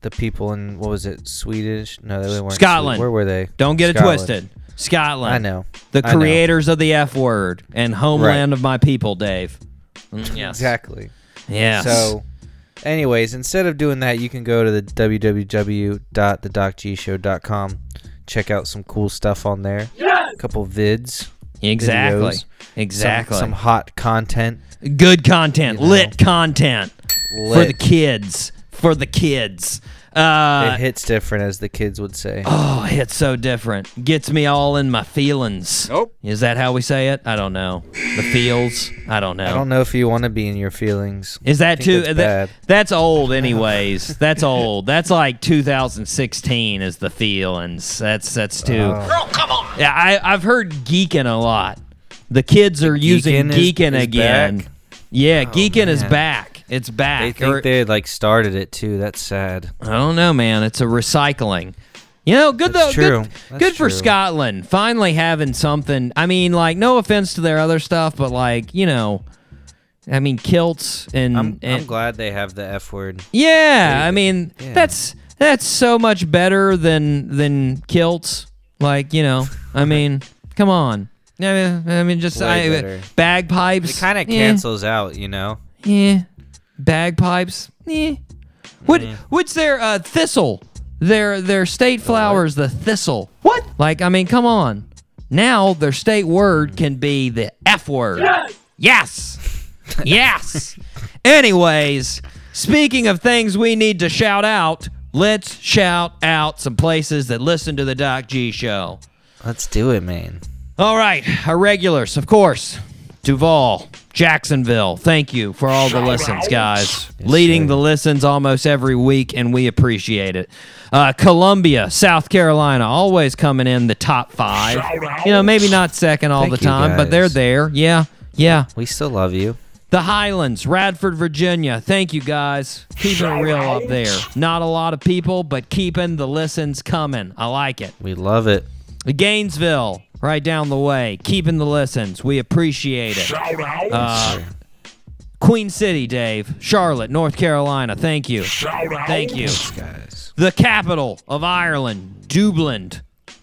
the people in what was it Swedish? No, they weren't. Swede- Scotland. Where were they? Don't get it twisted. Scotland. I know. The I know. creators of the F word and homeland of my people, Dave. Mm, yes. Exactly. Yeah. So, anyways, instead of doing that, you can go to the www.thedocgshow.com. Check out some cool stuff on there. A couple vids. Exactly. videos, Exactly. Some, hot content. Good content, You know. lit content for the kids. For the kids. Uh, it hits different, as the kids would say. oh, it's so different. Gets me all in my feelings. Nope. Is that how we say it? I don't know. The feels. I don't know. I don't know if you want to be in your feelings. Is that too? that's that- bad. that's old, anyways. that's old. That's like 2016 is the feelings. That's that's too. Oh. Yeah, I I've heard geeking a lot. The kids are using Geekin' is- geeking is again. back? Yeah, geeking is back. It's back. They think Or- they like started it too. That's sad. I don't know, man. It's a recycling. You know, good That's though. true. Good, That's good for true. Scotland finally having something. I mean, like, no offense to their other stuff, but like, you know, I mean, kilts and, I'm, and I'm glad they have the F word. yeah. I mean, Yeah. that's that's so much better than than kilts. Like you know, I mean, come on. I mean, I mean just I, bagpipes. It kind of eh, cancels out, you know. Yeah, bagpipes. Eh. What? Mm. What's their uh, thistle? Their their state flower is the thistle. What? Like I mean, come on. Now their state word can be the F word. Yes. Yes. Anyways, speaking of things we need to shout out, let's shout out some places that listen to the Doc G show. Let's do it, man. All right, our regulars, of course. Duval, Jacksonville. Thank you for all the listens, guys. Leading sir. the listens almost every week, and we appreciate it. Uh, Columbia, South Carolina, always coming in the top five. You know, maybe not second all Thank the time, but they're there. Yeah, yeah. We still love you. The Highlands, Radford, Virginia. Thank you guys. Keeping it real up there. Not a lot of people, but keeping the listens coming. I like it. We love it. Gainesville, right down the way, keeping the listens. We appreciate it. Shout Uh, Queen City, Dave. Charlotte, North Carolina. Thank you. Shout out. Thank you. guys. The capital of Ireland, Dublin.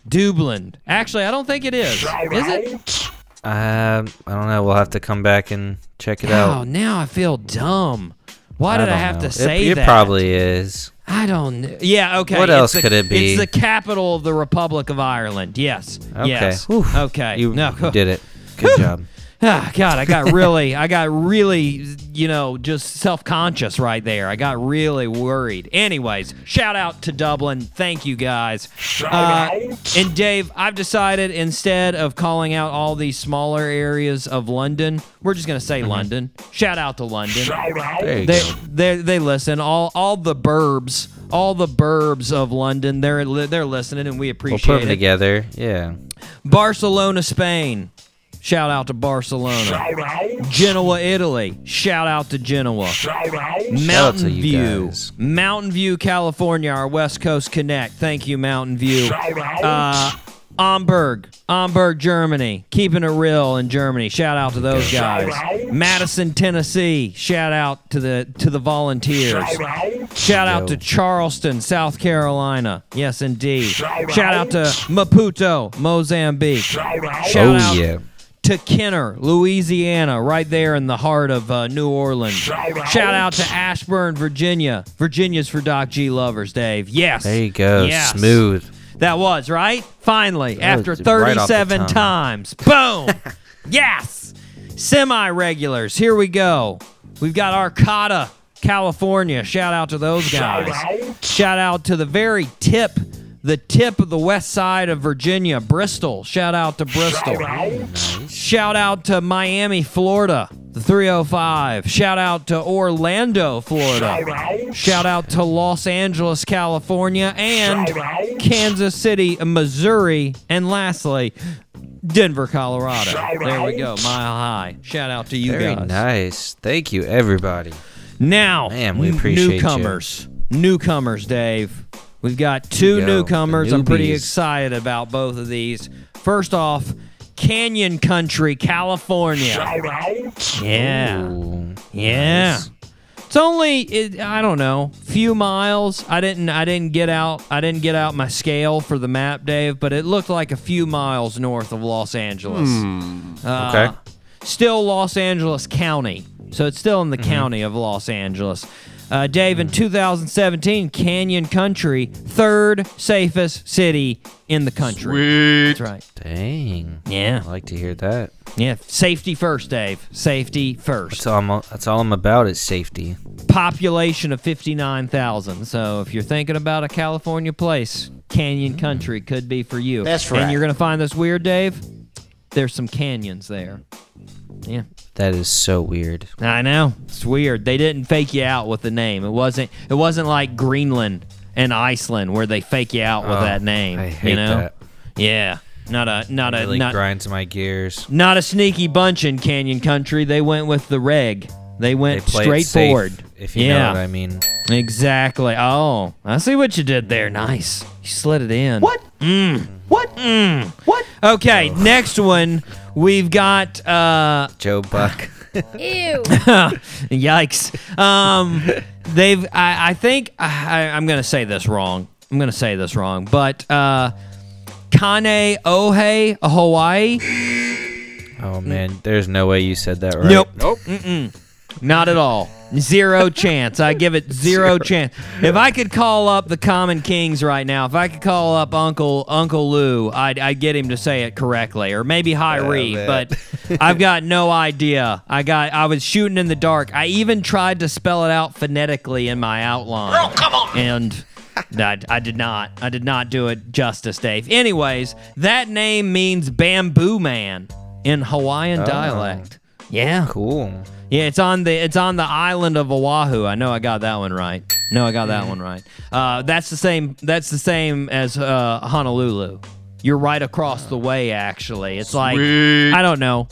Dublin. Actually, I don't think it is. Is it? Um, I don't know. We'll have to come back and check it out. Oh, now I feel dumb. Why did I, don't have know. to It- say it, that? probably is. I don't. know. Yeah. Okay. What it's else the- could it be? It's the capital of the Republic of Ireland. Yes. Okay. Yes. Okay. You, no. you did it. Good job. Ah, God, I got really, I got really, you know, just self-conscious right there. I got really worried. Anyways, shout out to Dublin. Thank you guys. Uh, and Dave, I've decided instead of calling out all these smaller areas of London, we're just gonna say London. Shout out to London. There you They, they, they listen. All, all the burbs, all the burbs of London. They're, they're listening, and we We'll appreciate put them it. together. Yeah. Barcelona, Spain. Shout out to Barcelona. Genoa, Italy. Shout out to Genoa. shout Mountain to you View. guys. Mountain View, California, our West Coast Connect. Thank you, Mountain View. Uh, Hamburg, Hamburg, Germany. Keeping it real in Germany. Shout out to those guys. Madison, Tennessee. Shout out to the to the volunteers. Shout out to Charleston, South Carolina. Yes, indeed. Shout out to Maputo, Mozambique. Shout oh out yeah. To Kenner, Louisiana, right there in the heart of uh, New Orleans. Shout out to Ashburn, Virginia. Virginia's for Doc G lovers, Dave. Yes. There you go. Yes. Smooth. That was, right? Finally, after was right 37 times. Boom. yes. Semi regulars. Here we go. We've got Arcata, California. Shout out to those guys. Shout out to the very tip, the tip of the west side of Virginia, Bristol. Shout out to Bristol. Shout out to Miami, Florida, the 305. Shout out to Orlando, Florida. Shout out to Los Angeles, California, and Kansas City, Missouri. And lastly, Denver, Colorado. There we go, mile high. Shout out to you Very guys. nice. Thank you, everybody. Now, Man, we n- appreciate you. newcomers. Newcomers, Dave. We've got two go. newcomers. I'm pretty excited about both of these. First off, Canyon Country, California. Yeah. Ooh, Yeah. nice. It's only it, I don't know, few miles. I didn't I didn't get out I didn't get out my scale for the map, Dave, but it looked like a few miles north of Los Angeles. Uh, Okay. Still Los Angeles County. So it's still in the county of Los Angeles. Uh, Dave, in 2017, Canyon Country, third safest city in the country. That's right. Dang. Yeah. I like to hear that. Yeah. Safety first, Dave. Safety first. That's all I'm, that's all I'm about is safety. population of 59,000. So if you're thinking about a California place, Canyon Country could be for you. That's right. And you're going to find this weird, Dave? There's some canyons there. Yeah. That is so weird. I know. It's weird. They didn't fake you out with the name. It wasn't it wasn't like Greenland and Iceland where they fake you out with Oh, that name. I hate you know? that. Yeah. Not a not a really not, grinds my gears. not a sneaky bunch in Canyon Country. They went with the reg. They They went play straight safe, forward. if you yeah. know what I mean. Exactly. Oh, I see what you did there. Nice. You slid it in. What? Mm. What? Mm. What? Okay, next one. We've got uh Joe Buck. Ew. yikes. Um they've I, I think I, I'm gonna say this wrong. I'm gonna say this wrong, but uh Kane Ohe, Hawaii. Oh man, there's no way you said that right. Nope. Nope. Mm-mm. Not at all. Zero chance. I give it zero, chance. If I could call up the Common Kings right now, if I could call up Uncle Uncle Lou, I'd, I'd get him to say it correctly, or maybe Hyrie. man. but I've got no idea. I got. I was shooting in the dark. I even tried to spell it out phonetically in my outline. Oh, come on. And. I, I did not. I did not do it justice, Dave. Anyways, that name means bamboo man in Hawaiian oh. dialect. Yeah. Cool. Yeah, it's on the it's on the island of Oahu. I know I got that one right. No, I got that one right. Uh, that's the same. That's the same as uh, Honolulu. You're right across the way. Actually, it's like I don't know.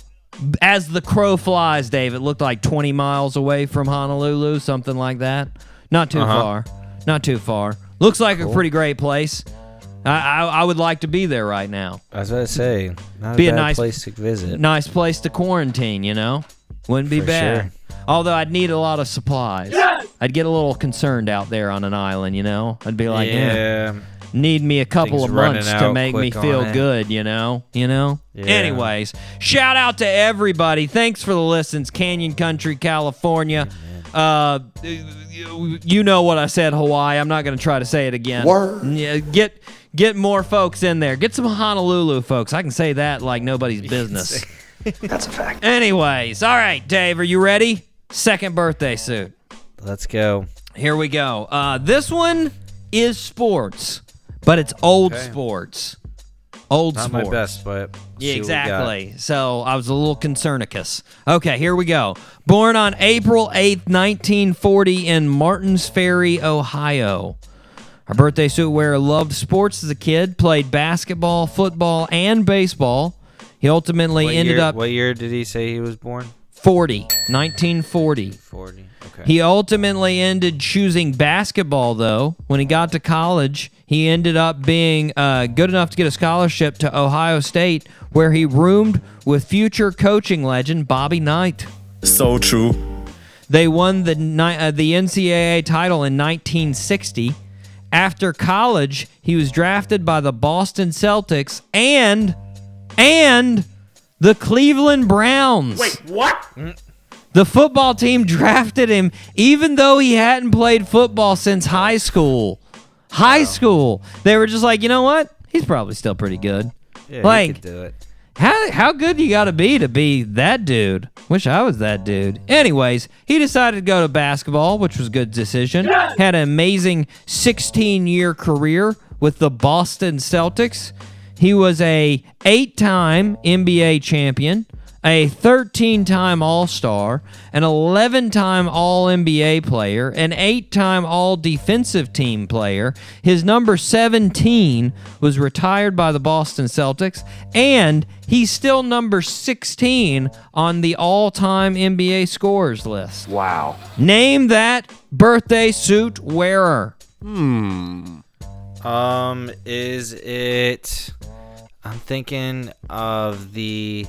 As the crow flies, Dave, it looked like 20 miles away from Honolulu, something like that. Not too Uh-huh. far. Not too far. Looks like a pretty great place. I, I I would like to be there right now. As I was about to say, not Be a a bad nice- place to visit. nice place to quarantine, you know? Wouldn't be For bad. sure. Although I'd need a lot of supplies. I'd get a little concerned out there on an island, you know? I'd be like, yeah, yeah. need me a couple Things of running months to out make me quick feel it. good, you know? You know? Yeah. Anyways, shout out to everybody. Thanks for the listens, Canyon Country, California. Uh, you, you know what I said, Hawaii. I'm not going to try to say it again. Word. Yeah, get get more folks in there. Get some Honolulu folks. I can say that like nobody's business. That's a fact. Anyways, all right, Dave, are you ready? Second birthday suit. Let's go. Here we go. Uh, this one is sports, but it's old Okay. sports. Old Not sports. my best, but Yeah, see what we got. exactly. So I was a little concernicus. Okay, here we go. Born on April 8th, 1940 in Martins Ferry, Ohio. Our birthday suit wearer loved sports as a kid, played basketball, football, and baseball. He ultimately What ended year, up What year did he say he was born? 40, 1940. 40. Okay. He ultimately ended choosing basketball, though. When he got to college, he ended up being uh, good enough to get a scholarship to Ohio State, where he roomed with future coaching legend Bobby Knight. So true. They won the uh, the NCAA title in 1960. After college, he was drafted by the Boston Celtics and and the Cleveland Browns. Wait, What? the football team drafted him even though he hadn't played football since high school. High school. They were just like, you know what? He's probably still pretty good. yeah, like- he could do it. How how good you got to be to be that dude? Wish I was that dude. Anyways, he decided to go to basketball, which was a good decision. Had an amazing 16 year career with the Boston Celtics. He was a eight time NBA champion, a 13 time All Star, an 11 time All NBA player, an eight time All Defensive Team player. His number 17 was retired by the Boston Celtics, and he's still number 16 on the all time NBA scorers list. Wow. Name that birthday suit wearer. Hmm. Um, is it? I'm thinking of the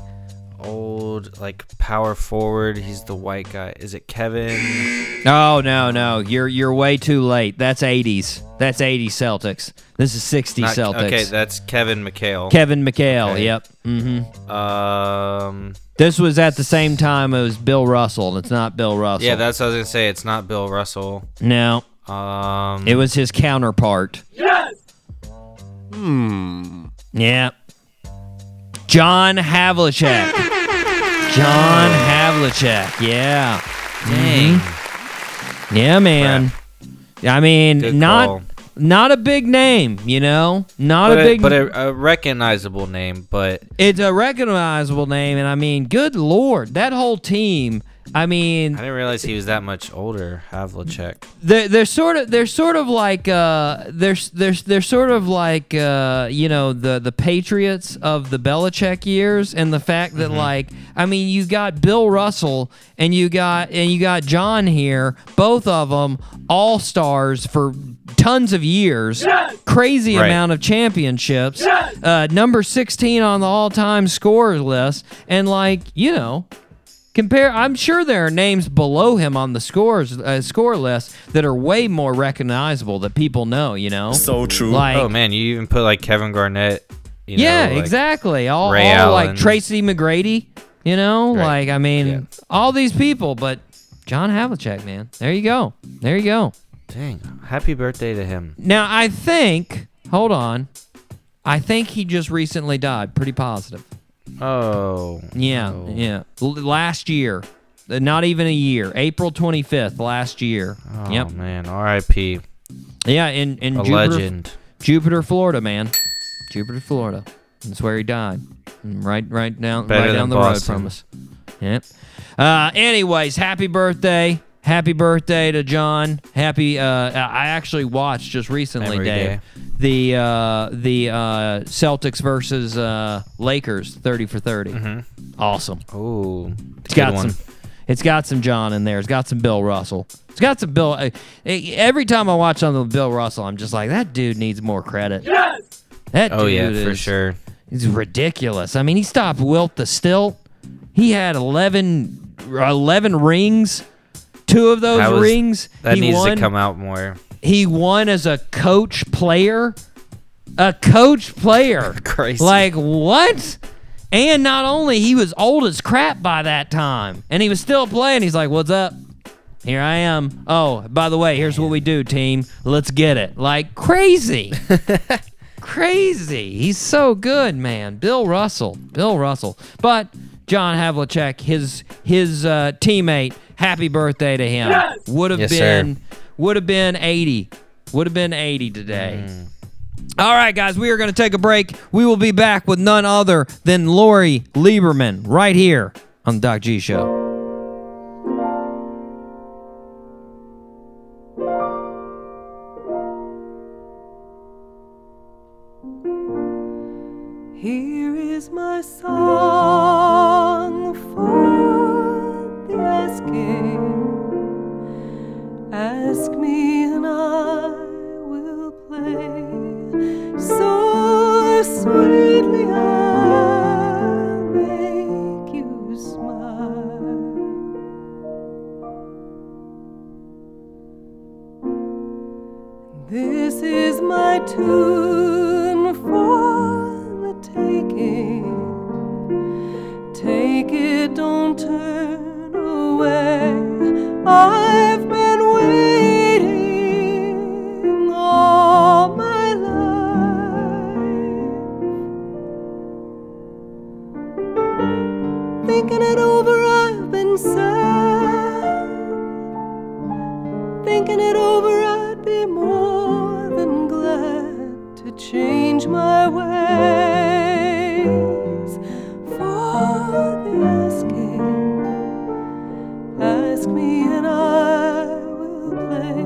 old like power forward. He's the white guy. Is it Kevin? Oh no, no, you're you're way too late. That's 80s. That's 80s Celtics. This is 60 Not- Celtics. Okay, that's Kevin McHale. Kevin McHale. Okay. Yep. hmm um, This was at the same time as Bill Russell. It's not Bill Russell. yeah, that's what I was gonna say. It's not Bill Russell. no. Um, It was his counterpart. Yes. Hmm. Yeah. John Havlicek. John Havlicek. Yeah. Mm-hmm. dang. Yeah, man. I mean, Good not call. not a big name, you know, not But, a a, big. but a, a recognizable name. But it's a recognizable name, and I mean, good lord, that whole team. I mean, I didn't realize he was that much older. Havlicek. they're, they're sort of they're sort of like uh they're they're they're sort of like uh you know the the Patriots of the Belichick years and the fact that like I mean you got Bill Russell and you got and you got John here both of them all stars for tons of years crazy Right. amount of championships uh number 16 on the all-time scorers list and like you know Compare, I'm sure there are names below him on the scores uh, score list that are way more recognizable that people know. You know, So true. like oh man, you even put like Kevin Garnett You know, yeah, like- exactly. All, Ray all like Tracy McGrady, you know, Right. like I mean, Yeah. all these people, but John Havlicek, man. There you go. There you go. Dang! Happy birthday to him. Now I think, hold on, I think he just recently died. Pretty positive. Oh. Yeah, oh. yeah. L- last year, Uh, not even a year. April twenty fifth last year. Oh yep. man, R.I.P. Yeah, in in A Jupiter, legend. Jupiter, Florida, man. Jupiter, Florida. That's where he died. Mm, Right, right down, Better right down the Boston. road from us. Yep. Uh, anyways, happy birthday. Happy birthday to John. Happy. Uh, I actually watched just recently, Every Dave, day. the uh, the uh, Celtics versus uh, Lakers, thirty for 30 mm-hmm. Awesome. Oh, It's got some. It's got some John in there. It's got some Bill Russell. It's got some Bill. Uh, every time I watch something with Bill Russell, I'm just like, that dude needs more credit. Yes. That Oh yeah, dude for sure. He's ridiculous. I mean, he stopped Wilt the stilt. He had 11, 11 rings. Two of those was- rings That he needs won. to come out more. He won as a coach player. A coach player. Crazy. Like what? And not only he was old as crap by that time, and he was still playing. He's like, "What's up? Here I am. Oh, by the way, here's what we do, team. Let's get it." Like crazy, crazy. He's so good, man. Bill Russell, Bill Russell. But John Havlicek, his his uh, teammate, happy birthday to him. Would have Yes, sir. been would have been 80. Would have been 80 today. All right, guys, we are going to take a break. We will be back with none other than Lori Lieberman right here on the Doc G Show. My tune for the taking. Take it, don't turn away. I've been waiting all my life. Thinking it over, I've been sad. Thinking it over, I'd be more change my ways for the asking. Ask me and I will play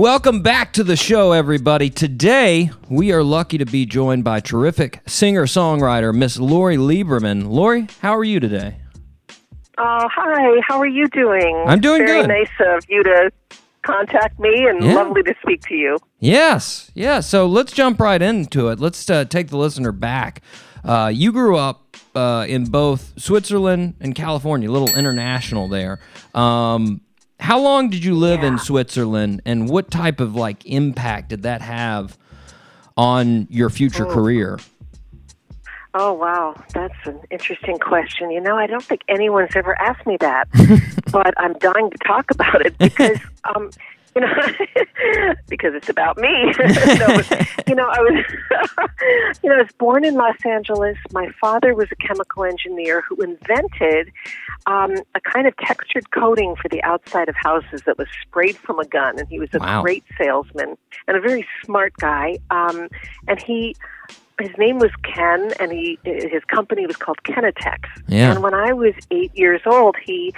Welcome back to the show, everybody. Today, we are lucky to be joined by terrific singer songwriter, Miss Lori Lieberman. Lori, how are you today? Oh, hi. How are you doing? I'm doing Very good. nice of you to contact me and Yeah. lovely to speak to you. Yes, yeah. So let's jump right into it. Let's uh, take the listener back. Uh, you grew up uh, in both Switzerland and California, a little international there. Um, how long did you live in Switzerland, and what type of like impact did that have on your future career? Oh, wow. That's an interesting question. You know, I don't think anyone's ever asked me that, but I'm dying to talk about it because, um, you know, because it's about me. so, you know, I was, you know, I was born in Los Angeles. My father was a chemical engineer who invented um, a kind of textured coating for the outside of houses that was sprayed from a gun, and he was a Wow. great salesman and a very smart guy. Um, and he his name was Ken, and he his company was called Kenitex. Yeah. And when I was eight years old, he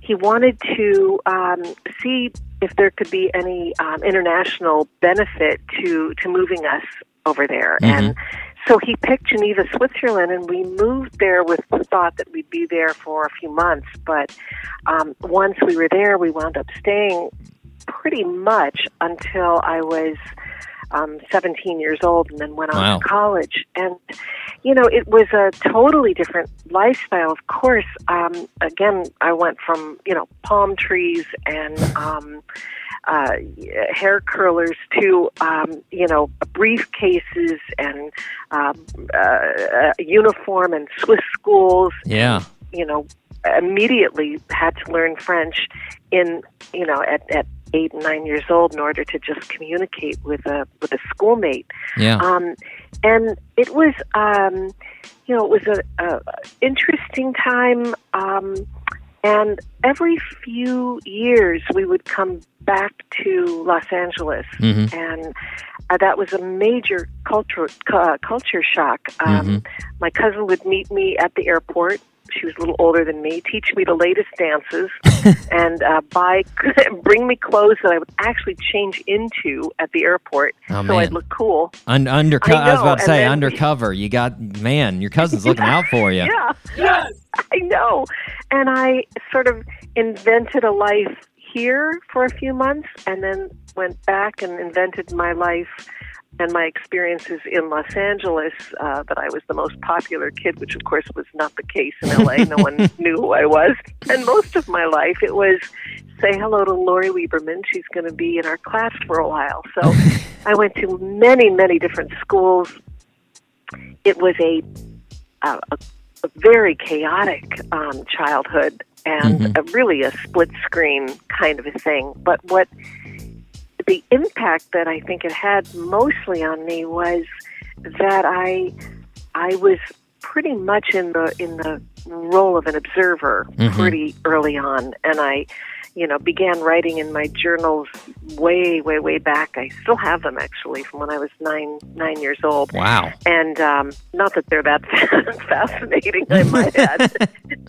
he wanted to um, see if there could be any um, international benefit to to moving us over there, and so he picked Geneva, Switzerland, and we moved there with the thought that we'd be there for a few months. But um, once we were there, we wound up staying pretty much until I was um, 17 years old and then went on Wow. to college. And, you know, it was a totally different lifestyle, of course. Um, again, I went from, you know, palm trees and, um, uh, hair curlers to, um, you know, briefcases and um, uh, uniform and Swiss schools Yeah. you know, immediately had to learn French in, you know, at, at eight and nine years old in order to just communicate with a with a schoolmate. Yeah. Um, and it was, um, you know, it was a, a interesting time. Um, and every few years, we would come back to Los Angeles, Mhm. and uh, that was a major culture uh, culture shock. Um, My cousin would meet me at the airport. She was a little older than me. Teach me the latest dances, and uh, buy bring me clothes that I would actually change into at the airport, Oh, so. I'd look cool. Un- undercover. I I, was about to say then- undercover. You got man. Your cousin's looking out for you. Yeah. Yes. I know. And I sort of invented a life here for a few months and then went back and invented my life and my experiences in Los Angeles uh, that I was the most popular kid, which of course was not the case in LA. no one knew who I was. And most of my life it was say hello to Lori Lieberman. She's going to be in our class for a while. So I went to many, many different schools. It was a a, a, a very chaotic um, childhood and a, really a split screen kind of a thing. But what the impact that I think it had mostly on me was that I I was pretty much in the in the role of an observer mm-hmm. pretty early on, and I you know began writing in my journals way way way back. I still have them actually from when I was nine nine years old Wow. and um, not that they're that fascinating, I might add.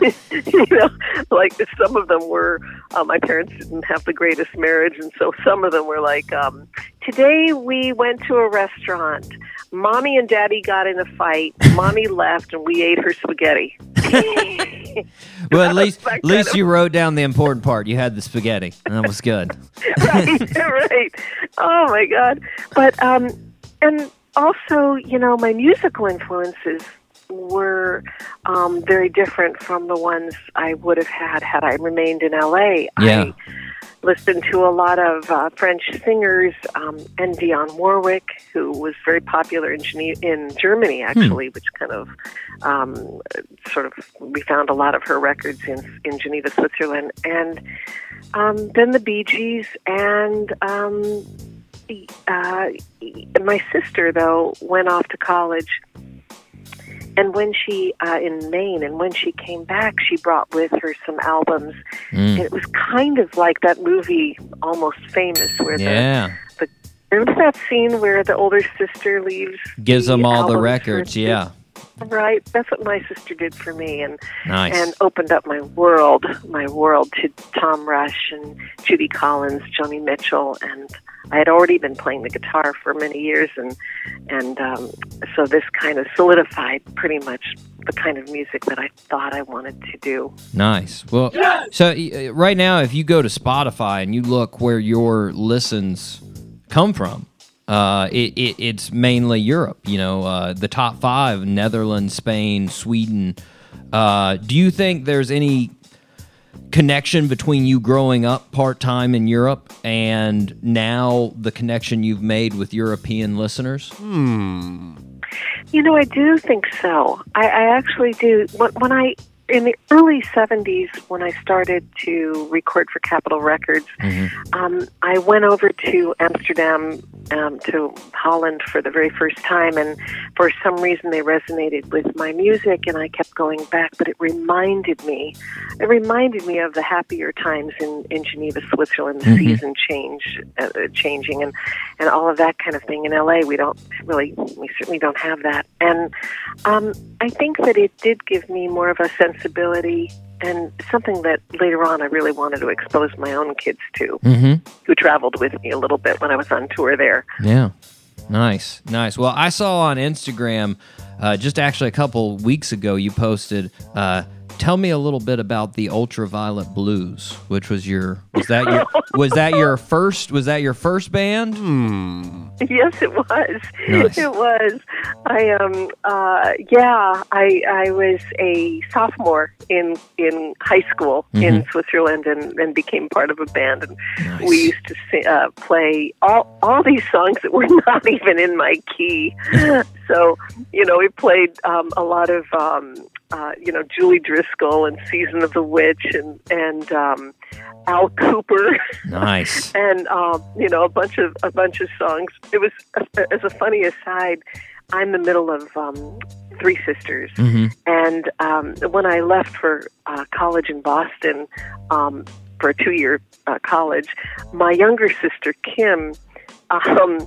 you know, like some of them were. Uh, my parents didn't have the greatest marriage, and so some of them were like, um, "Today we went to a restaurant. Mommy and Daddy got in a fight. Mommy left, and we ate her spaghetti." Well, at least at least you wrote down the important part. You had the spaghetti, and that was good. right, right. Oh my God! But um, and also, you know, my musical influences were um, very different from the ones I would have had had I remained in LA. Yeah. I listened to a lot of uh, French singers um, and Dionne Warwick, who was very popular in, Gene- in Germany, actually, which kind of um, sort of we found a lot of her records in in Geneva, Switzerland, and um, then the Bee Gees, and um, uh, my sister though went off to college. And when she uh, in Maine, and when she came back, she brought with her some albums. Mm. It was kind of like that movie, Almost Famous, where Yeah. the, the remember that scene where the older sister leaves, Gives them all the records. Yeah. Right. That's what my sister did for me, and Nice. and opened up my world, my world to Tom Rush and Judy Collins, Joni Mitchell, and I had already been playing the guitar for many years, and and um, so this kind of solidified pretty much the kind of music that I thought I wanted to do. Nice. Well, so uh, right now, if you go to Spotify and you look where your listens come from, uh, it, it it's mainly Europe. You know, uh, the top five: Netherlands, Spain, Sweden. Uh, do you think there's any connection between you growing up part time in Europe and now the connection you've made with European listeners? Hmm. You know, I do think so. I, I actually do. When, when I in the early 70s, when I started to record for Capitol Records, um, I went over to Amsterdam, um, to Holland for the very first time, and for some reason they resonated with my music, and I kept going back. But it reminded me, it reminded me of the happier times in, in Geneva, Switzerland, the season change, uh, changing, and and all of that kind of thing. In LA, we don't really, we certainly don't have that, and um, I think that it did give me more of a sensibility and something that later on I really wanted to expose my own kids to, Mm-hmm. who traveled with me a little bit when I was on tour there. Yeah. Nice. Nice. Well, I saw on Instagram uh, just actually a couple weeks ago you posted uh, tell me a little bit about the ultraviolet blues which was your was that your was that your first was that your first band Yes, it was. Nice. It was. I um uh yeah, I I was a sophomore in in high school in Switzerland and, and became part of a band and Nice. we used to sing, uh, play all all these songs that were not even in my key. so, you know, we played um a lot of um uh, you know, Julie Driscoll and Season of the Witch and and um Al Kooper. nice and um, you know a bunch of a bunch of songs. It was as a funny aside. I'm the middle of um, three sisters, hmm and um, when I left for uh, college in Boston um, for a two-year uh, college, my younger sister Kim. Um,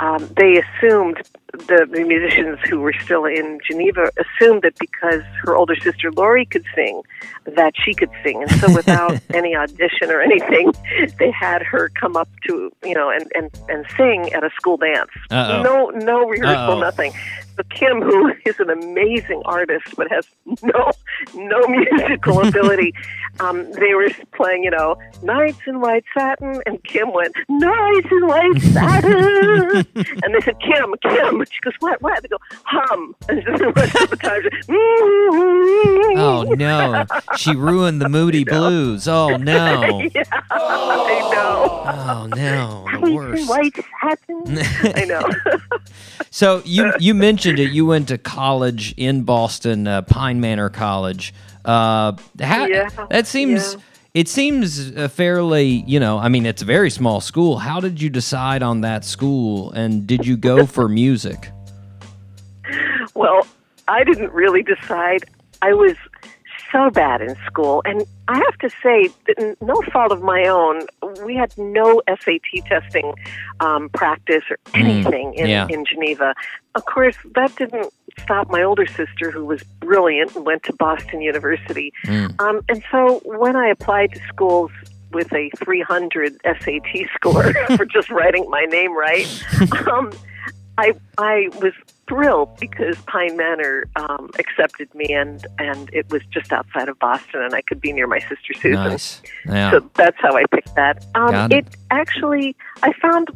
um, they assumed the, the musicians who were still in Geneva assumed that because her older sister Lori could sing, that she could sing, and so without any audition or anything, they had her come up to you know and and and sing at a school dance. Uh-oh. No, no rehearsal, Uh-oh. nothing. But Kim, who is an amazing artist but has no no musical ability, um, they were playing, you know, Nights in White Satin, and Kim went Nights in White Satin, and they said Kim, Kim. She goes, what, what? They go hum, and rest of the time, oh no she ruined the moody blues oh no yeah, I know. oh no the Nights in worst White Satin. I know. So you you mentioned it. You went to college in Boston, uh, Pine Manor College. Uh, how, Yeah, that seems. yeah. It seems fairly, you know. I mean, it's a very small school. How did you decide on that school, and did you go for music? Well, I didn't really decide. I was so bad in school, and I have to say, no fault of my own. We had no SAT testing um, practice or anything in, yeah. in Geneva. Of course, that didn't stop my older sister, who was brilliant and went to Boston University. Um, and so when I applied to schools with a 300 SAT score for just writing my name right, um, I I was thrilled because Pine Manor um, accepted me, and and it was just outside of Boston, and I could be near my sister Susan. Nice. Yeah. So that's how I picked that. Um, it. it actually, I found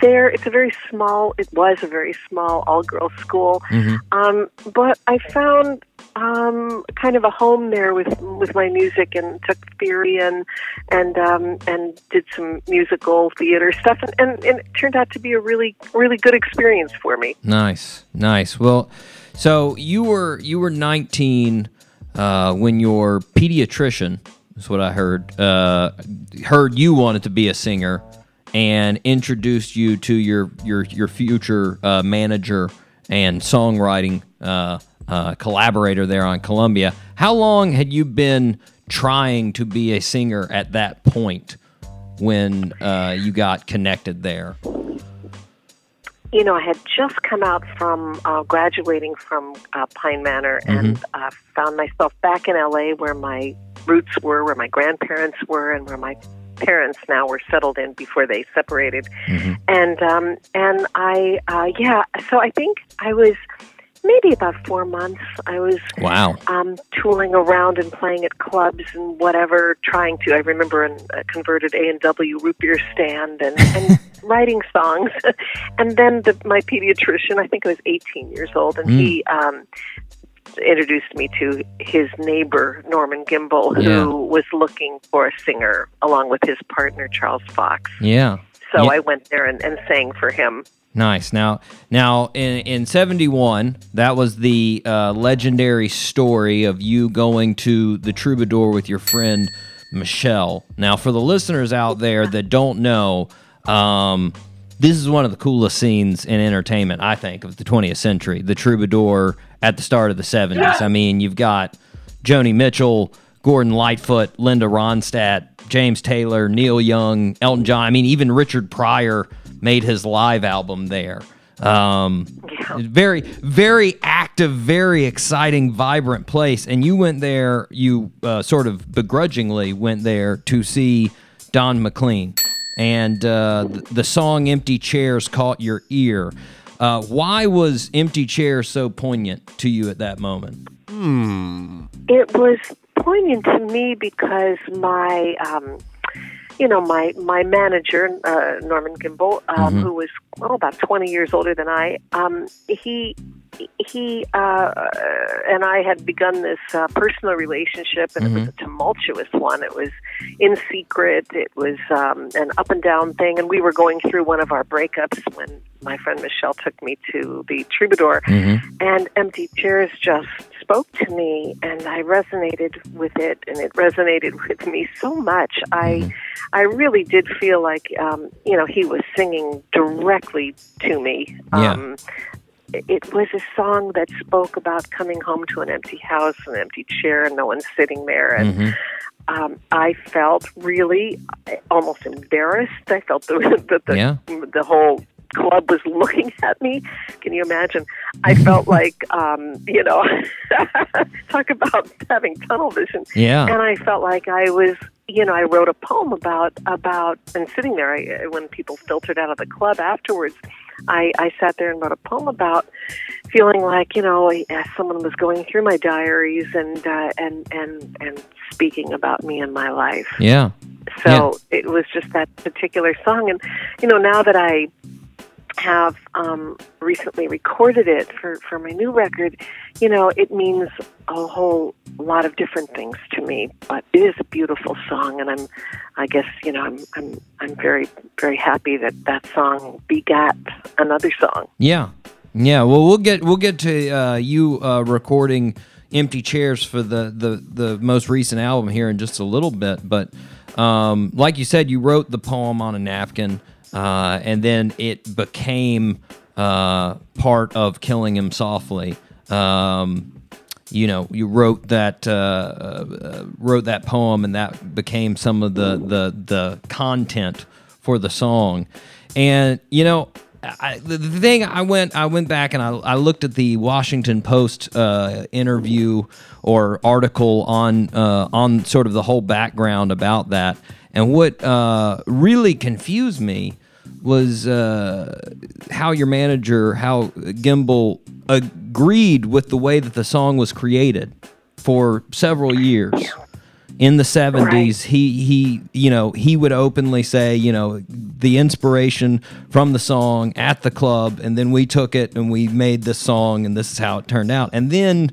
there. It's a very small. It was a very small all-girls school, Mhm. um, but I found um, kind of a home there with with my music, and took theory and and um, and did some musical theater stuff, and, and, and it turned out to be a really really good experience for me. Nice, nice. Well, so you were you were 19 uh, when your pediatrician, is what I heard, uh, heard you wanted to be a singer, and introduced you to your your your future uh, manager and songwriting uh, uh, collaborator there on Columbia. How long had you been trying to be a singer at that point when uh, you got connected there? you know, I had just come out from uh, graduating from uh, Pine Manor and uh, found myself back in LA where my roots were, where my grandparents were, and where my parents now were settled in before they separated. And um, and I, uh, yeah, so I think I was maybe about four months. I was Wow. um, tooling around and playing at clubs and whatever, trying to. I remember an, a converted A and W root beer stand and, and writing songs. and then the, my pediatrician, I think I was 18 years old, and he um, introduced me to his neighbor Norman Gimbel, Yeah. who was looking for a singer along with his partner Charles Fox. Yeah. So Yeah. I went there and, and sang for him. Nice. Now, now in in '71, that was the uh, legendary story of you going to the Troubadour with your friend Michelle. Now, for the listeners out there that don't know, um, this is one of the coolest scenes in entertainment, I think, of the 20th century. The Troubadour at the start of the '70s. I mean, you've got Joni Mitchell, Gordon Lightfoot, Linda Ronstadt, James Taylor, Neil Young, Elton John. I mean, even Richard Pryor made his live album there. Um, Very, very active, very exciting, vibrant place. And you went there, you uh, sort of begrudgingly went there to see Don McLean. And uh, the song Empty Chairs caught your ear. Uh, why was Empty Chair so poignant to you at that moment? It was poignant to me because my, um, you know, my my manager uh, Norman Gimbel, um, who was well about twenty years older than I, um, he he uh, and I had begun this uh, personal relationship, and it was a tumultuous one. It was in secret. It was um, an up and down thing, and we were going through one of our breakups when my friend Michelle took me to the Troubadour, and Empty Chairs just spoke to me, and I resonated with it, and it resonated with me so much. I I really did feel like um, you know he was singing directly to me. Yeah. Um, it- was a song that spoke about coming home to an empty house, an empty chair, and no one sitting there. And um, I felt really almost embarrassed. I felt the, that the, Yeah. the whole club was looking at me. Can you imagine? I felt like, um, you know, talk about having tunnel vision. Yeah. And I felt like I was, you know, I wrote a poem about about and sitting there I, when people filtered out of the club afterwards. I, I sat there and wrote a poem about feeling like you know someone was going through my diaries and uh, and and and speaking about me and my life. Yeah. So it was just that particular song, and you know now that I have um, recently recorded it for for my new record, you know it means a whole lot of different things to me. But it is a beautiful song, and I'm, I guess you know I'm I'm I'm very very happy that that song begat another song. Yeah, yeah. Well, we'll get we'll get to uh, you uh, recording "Empty Chairs" for the, the the most recent album here in just a little bit. But um, like you said, you wrote the poem on a napkin, uh, and then it became uh, part of "Killing Him Softly." Um, you know, you wrote that uh, uh, wrote that poem, and that became some of the the the content for the song. And you know, I, the, the thing I went I went back and I, I looked at the Washington Post uh, interview or article on uh, on sort of the whole background about that, and what uh, really confused me was uh, how your manager, how Gimbel agreed with the way that the song was created for several years. In the 70s, he he you know, he would openly say, you know, the inspiration from the song at the club and then we took it and we made this song and this is how it turned out. And then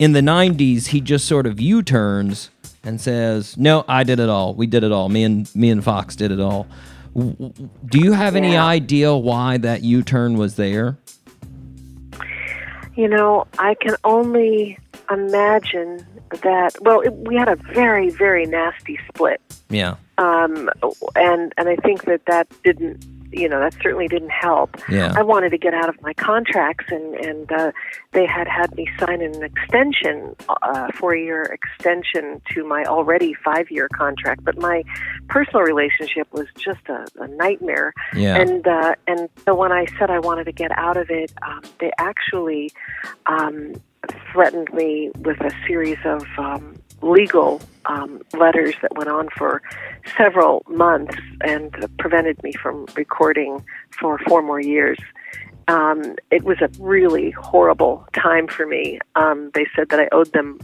in the 90s, he just sort of U-turns and says, "No, I did it all. We did it all. Me and me and Fox did it all." Do you have any Yeah. idea why that U-turn was there? You know, I can only imagine that. Well, it, we had a very, very nasty split, Yeah. um, and and I think that that didn't. You know, that certainly didn't help. Yeah. I wanted to get out of my contracts, and and uh, they had had me sign an extension, uh, four-year extension to my already five-year contract. But my personal relationship was just a, a nightmare. Yeah. And uh, and so when I said I wanted to get out of it, um, they actually um, threatened me with a series of um, legal um, letters that went on for several months and prevented me from recording for four more years. Um, it was a really horrible time for me. Um, they said that I owed them,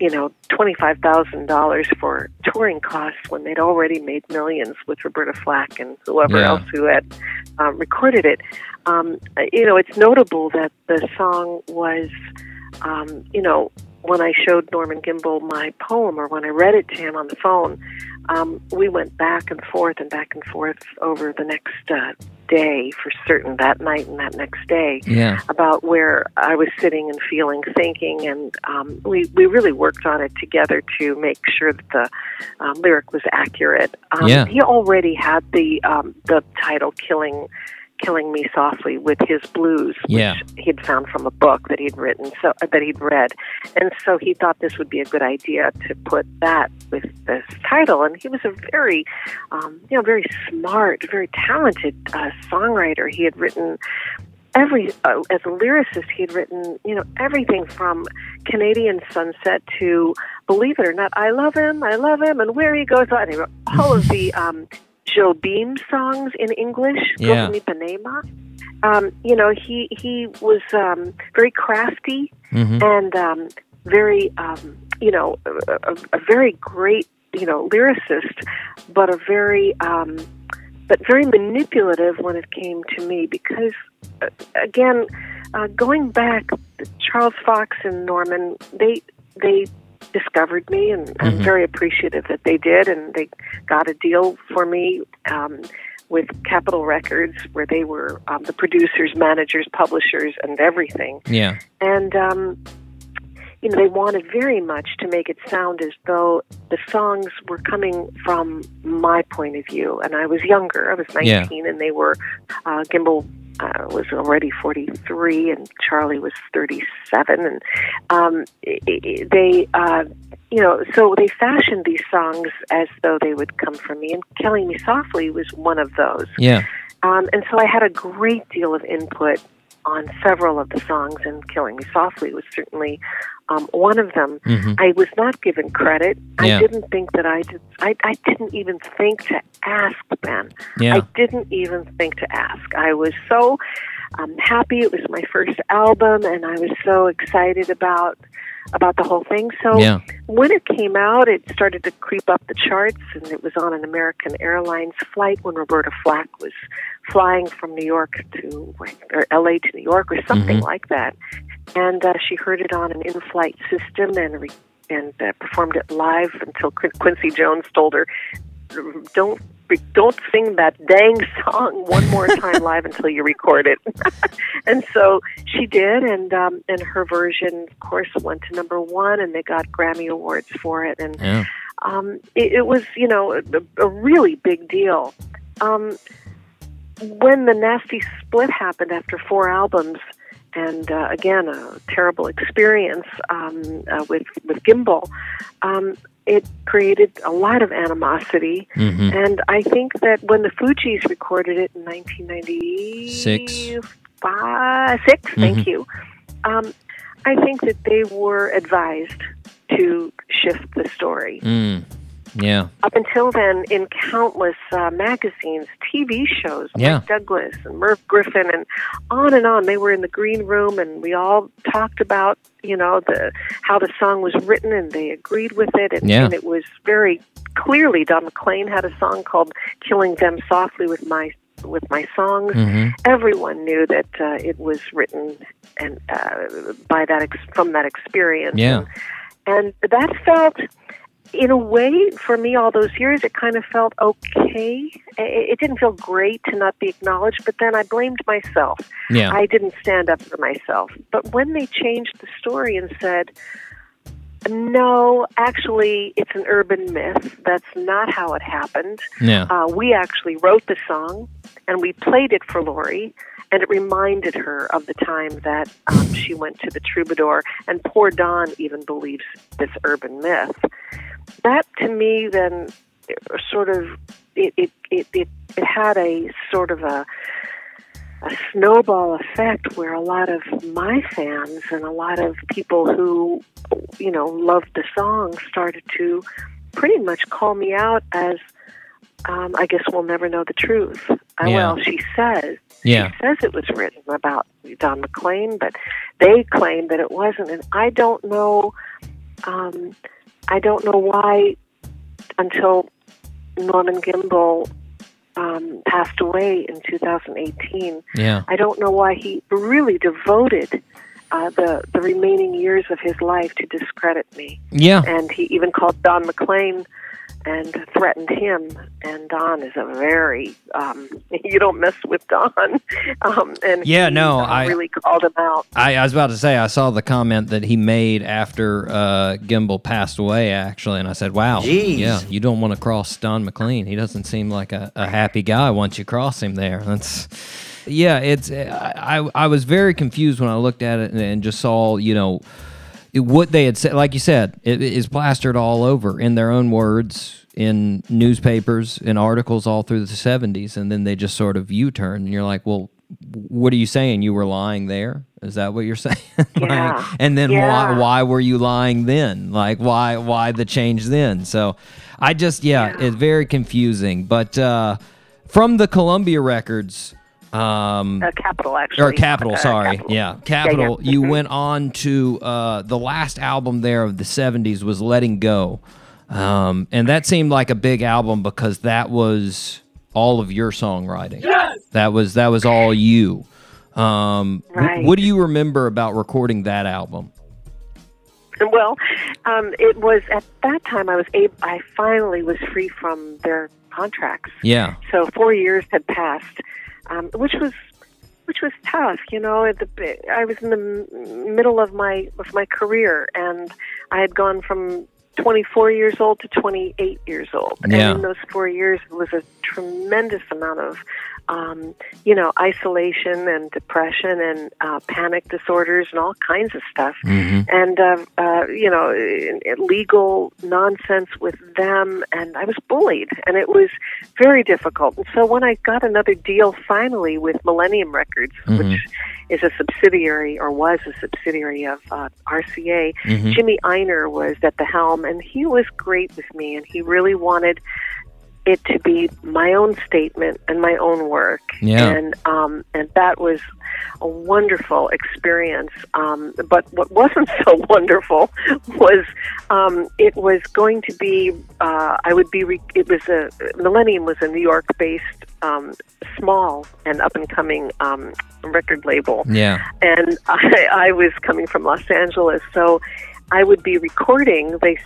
you know, twenty-five thousand dollars for touring costs when they'd already made millions with Roberta Flack and whoever Yeah. else who had um, recorded it. Um, you know, it's notable that the song was um, you know, when I showed Norman Gimbel my poem or when I read it to him on the phone, um, we went back and forth and back and forth over the next uh, day for certain that night and that next day Yeah. about where I was sitting and feeling, thinking, and um, we we really worked on it together to make sure that the um, lyric was accurate. Um, Yeah. He already had the um, the title "Killing." Killing Me Softly with his blues, which he'd found from a book that he'd written, so that he'd read, and so he thought this would be a good idea to put that with this title. And he was a very, um, you know, very smart, very talented uh, songwriter. He had written every uh, as a lyricist he had written you know everything from canadian sunset to believe it or not i love him i love him and where he goes on he wrote all of the um Jobim songs in english Yeah. Go Ipanema. um you know he he was um very crafty hmm and um very um you know a, a, a very great you know lyricist but a very um but very manipulative when it came to me because uh, again uh, going back Charles Fox and Norman they they discovered me and I'm Mhm. very appreciative that they did and they got a deal for me um, with Capitol Records where they were um, the producers managers publishers and everything Yeah. and um, you know they wanted very much to make it sound as though the songs were coming from my point of view, and I was younger. I was Yeah. nineteen, and they were uh, Gimbel uh, was already forty three, and Charlie was thirty seven, and um, i- i- they. Uh, you know, so they fashioned these songs as though they would come from me, and "Killing Me Softly" was one of those. Yeah. Um, and so I had a great deal of input on several of the songs, and Killing Me Softly was certainly um, one of them. hmm I was not given credit. Yeah. I didn't think that I did. I, I didn't even think to ask Ben. Yeah. I didn't even think to ask. I was so um, happy. It was my first album, and I was so excited about about the whole thing. So Yeah. when it came out, it started to creep up the charts, and it was on an American Airlines flight when Roberta Flack was flying from New York to or L.A. to New York, or something Mhm. like that. And uh, she heard it on an in-flight system and re- and uh, performed it live until Quin- Quincy Jones told her, "Don't." Don't sing that dang song one more time live until you record it. and so she did, and um, and her version, of course, went to number one, and they got Grammy awards for it, and Yeah. um, it, it was you know a, a really big deal. Um, when the nasty split happened after four albums, and uh, again a terrible experience um, uh, with with Gimbel, um, it created a lot of animosity. hmm And I think that when the Fugees recorded it in 1996, Six. five, six, Mhm. thank you. Um, I think that they were advised to shift the story. Mm. Yeah. Up until then, in countless uh, magazines, TV shows, Yeah. Mike Douglas and Merv Griffin, and on and on, they were in the green room, and we all talked about, you know, the how the song was written, and they agreed with it, and, Yeah. and it was very clearly Don McLean had a song called "Killing Them Softly" with my with my songs. hmm Everyone knew that uh, it was written and uh, by that ex- from that experience. Yeah. and, and that felt in a way, for me, all those years, it kind of felt okay. It, didn't feel great to not be acknowledged, but then I blamed myself. Yeah. I didn't stand up for myself. But when they changed the story and said, no, actually, it's an urban myth. That's not how it happened. Yeah. Uh, we actually wrote the song and we played it for Lori, and it reminded her of the time that um, she went to the troubadour. And poor Don even believes this urban myth. That to me then sort of it it, it, it, it had a sort of a a snowball effect where a lot of my fans and a lot of people who you know loved the song started to pretty much call me out as um, I guess we'll never know the truth. Uh, Yeah. Well, she says Yeah. she says it was written about Don McLean, but they claim that it wasn't, and I don't know. Um, I don't know why until Norman Gimbel um, passed away in 2018. Yeah. I don't know why he really devoted uh, the the remaining years of his life to discredit me. Yeah. And he even called Don McLean and threatened him. And Don is a very um, you don't mess with Don. Um, and Yeah, he, no, uh, I- really called him out. I, I was about to say I saw the comment that he made after uh, Gimbel passed away, actually, and I said, "Wow, Jeez. yeah, you don't want to cross Don McLean. He doesn't seem like a, a happy guy once you cross him there." That's yeah, it's I I, I was very confused when I looked at it and, and just saw you know it- what they had said. Like you said, it is plastered all over in their own words in newspapers in articles all through the 70s and then they just sort of u-turn and you're like well what are you saying you were lying there is that what you're saying Like, Yeah. and then Yeah. why why were you lying then like why why the change then so i just yeah, it's very confusing but uh from the columbia records um Uh, Capitol, actually. or Capitol, Uh, sorry. Capitol. Yeah, Capitol. yeah. You Mhm. went on to uh, the last album there of the 70s was Letting Go. Um, and that seemed like a big album because that was all of your songwriting. Yes! That was that was all you. Um, wh- Right. what do you remember about recording that album? Well, um, it was at that time I was able. I finally was free from their contracts. Yeah. So four years had passed, um, which was which was tough. You know, at the, I was in the middle of my of my career, and I had gone from 24 years old to 28 years old. Yeah. And in those four years, it was a tremendous amount of, um, you know, isolation and depression and uh, panic disorders and all kinds of stuff. And, uh, uh, you know, legal nonsense with them. And I was bullied, and it was very difficult. And so when I got another deal finally with Millennium Records, which is a subsidiary or was a subsidiary of uh, RCA, Jimmy Ienner was at the helm, and he was great with me, and he really wanted it to be my own statement and my own work. Yeah. And um, and that was a wonderful experience. Um, but what wasn't so wonderful was um, it was going to be uh, I would be re- it was a Millennium was a New York based um, small and up and coming um, record label Yeah. and I, I was coming from Los Angeles, so I would be recording. They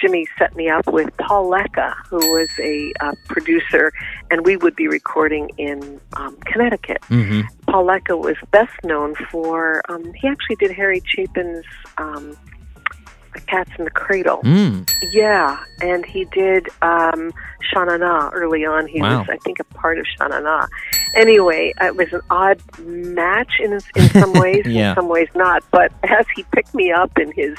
Jimmy set me up with Paul Leka, who was a uh, producer, and we would be recording in um, Connecticut. hmm Paul Leka was best known for um, he actually did Harry Chapin's um, Cats in the Cradle. Mm. Yeah, and he did um, Sha-Na-Na early on. He Wow. was, I think, a part of Sha-Na-Na. Anyway, it was an odd match in in some ways, Yeah. in some ways not. But as he picked me up in his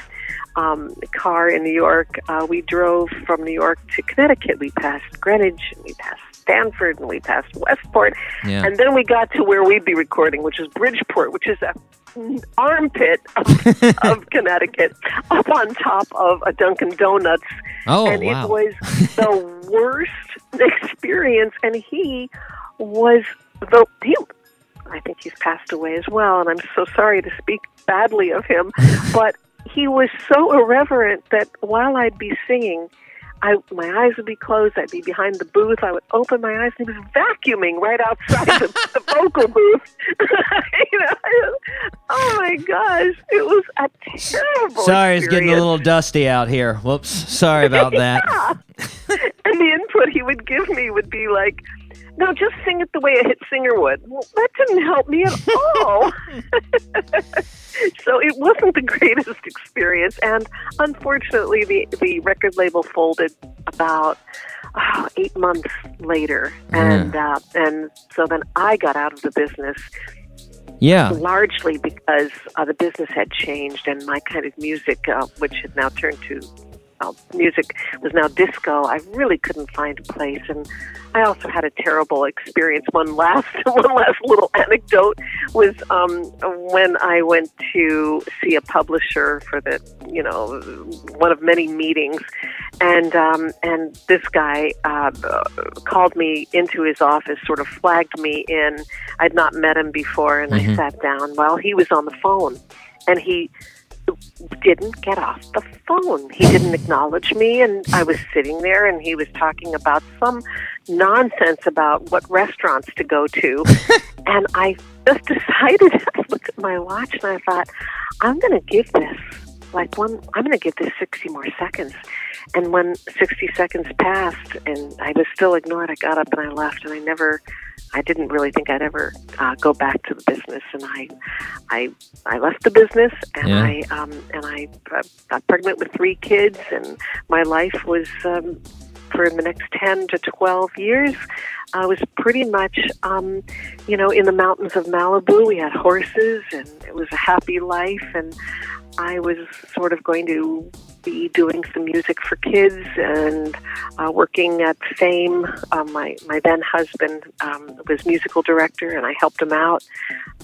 um, car in New York, uh, we drove from New York to Connecticut. We passed Greenwich, and we passed Stamford, and we passed Westport, Yeah. and then we got to where we'd be recording, which is Bridgeport, which is a armpit of, of Connecticut, up on top of a Dunkin' Donuts Oh, and wow. it was the worst experience. And he was the he. I think he's passed away as well, and I'm so sorry to speak badly of him, but he was so irreverent that while I'd be singing. I, my eyes would be closed. I'd be behind the booth. I would open my eyes, and he was vacuuming right outside the, the vocal booth. you know, oh my gosh, it was a terrible. Sorry, it's getting a little dusty out here. Whoops. Sorry about that. and the input he would give me would be like, "No, just sing it the way a hit singer would." Well, that didn't help me at all. so it wasn't the greatest experience, and unfortunately, the the record label folded about. Oh, eight months later, and uh, and so then I got out of the business Yeah. largely because uh, the business had changed and my kind of music, uh, which had now turned to music, was now disco. I really couldn't find a place, and I also had a terrible experience. One last, one last little anecdote was um, when I went to see a publisher for the, you know, one of many meetings, and um, and this guy uh, called me into his office, sort of flagged me in. I'd not met him before, and I sat down while he was on the phone, and he didn't get off the phone. He didn't acknowledge me, and I was sitting there, and he was talking about some nonsense about what restaurants to go to, and I just decided. I looked at my watch, and I thought, I'm going to give this like one. I'm going to give this 60 more seconds. And when 60 seconds passed and I was still ignored, I got up and I left. And I never, I didn't really think I'd ever uh, go back to the business. And I, I, I left the business and Yeah. I, um, and I uh, got pregnant with three kids. And my life was um, for the next 10 to 12 years. I was pretty much, um, you know, in the mountains of Malibu. We had horses, and it was a happy life. And I was sort of going to be doing some music for kids and uh, working at Fame. Um, my my then husband um, was musical director, and I helped him out.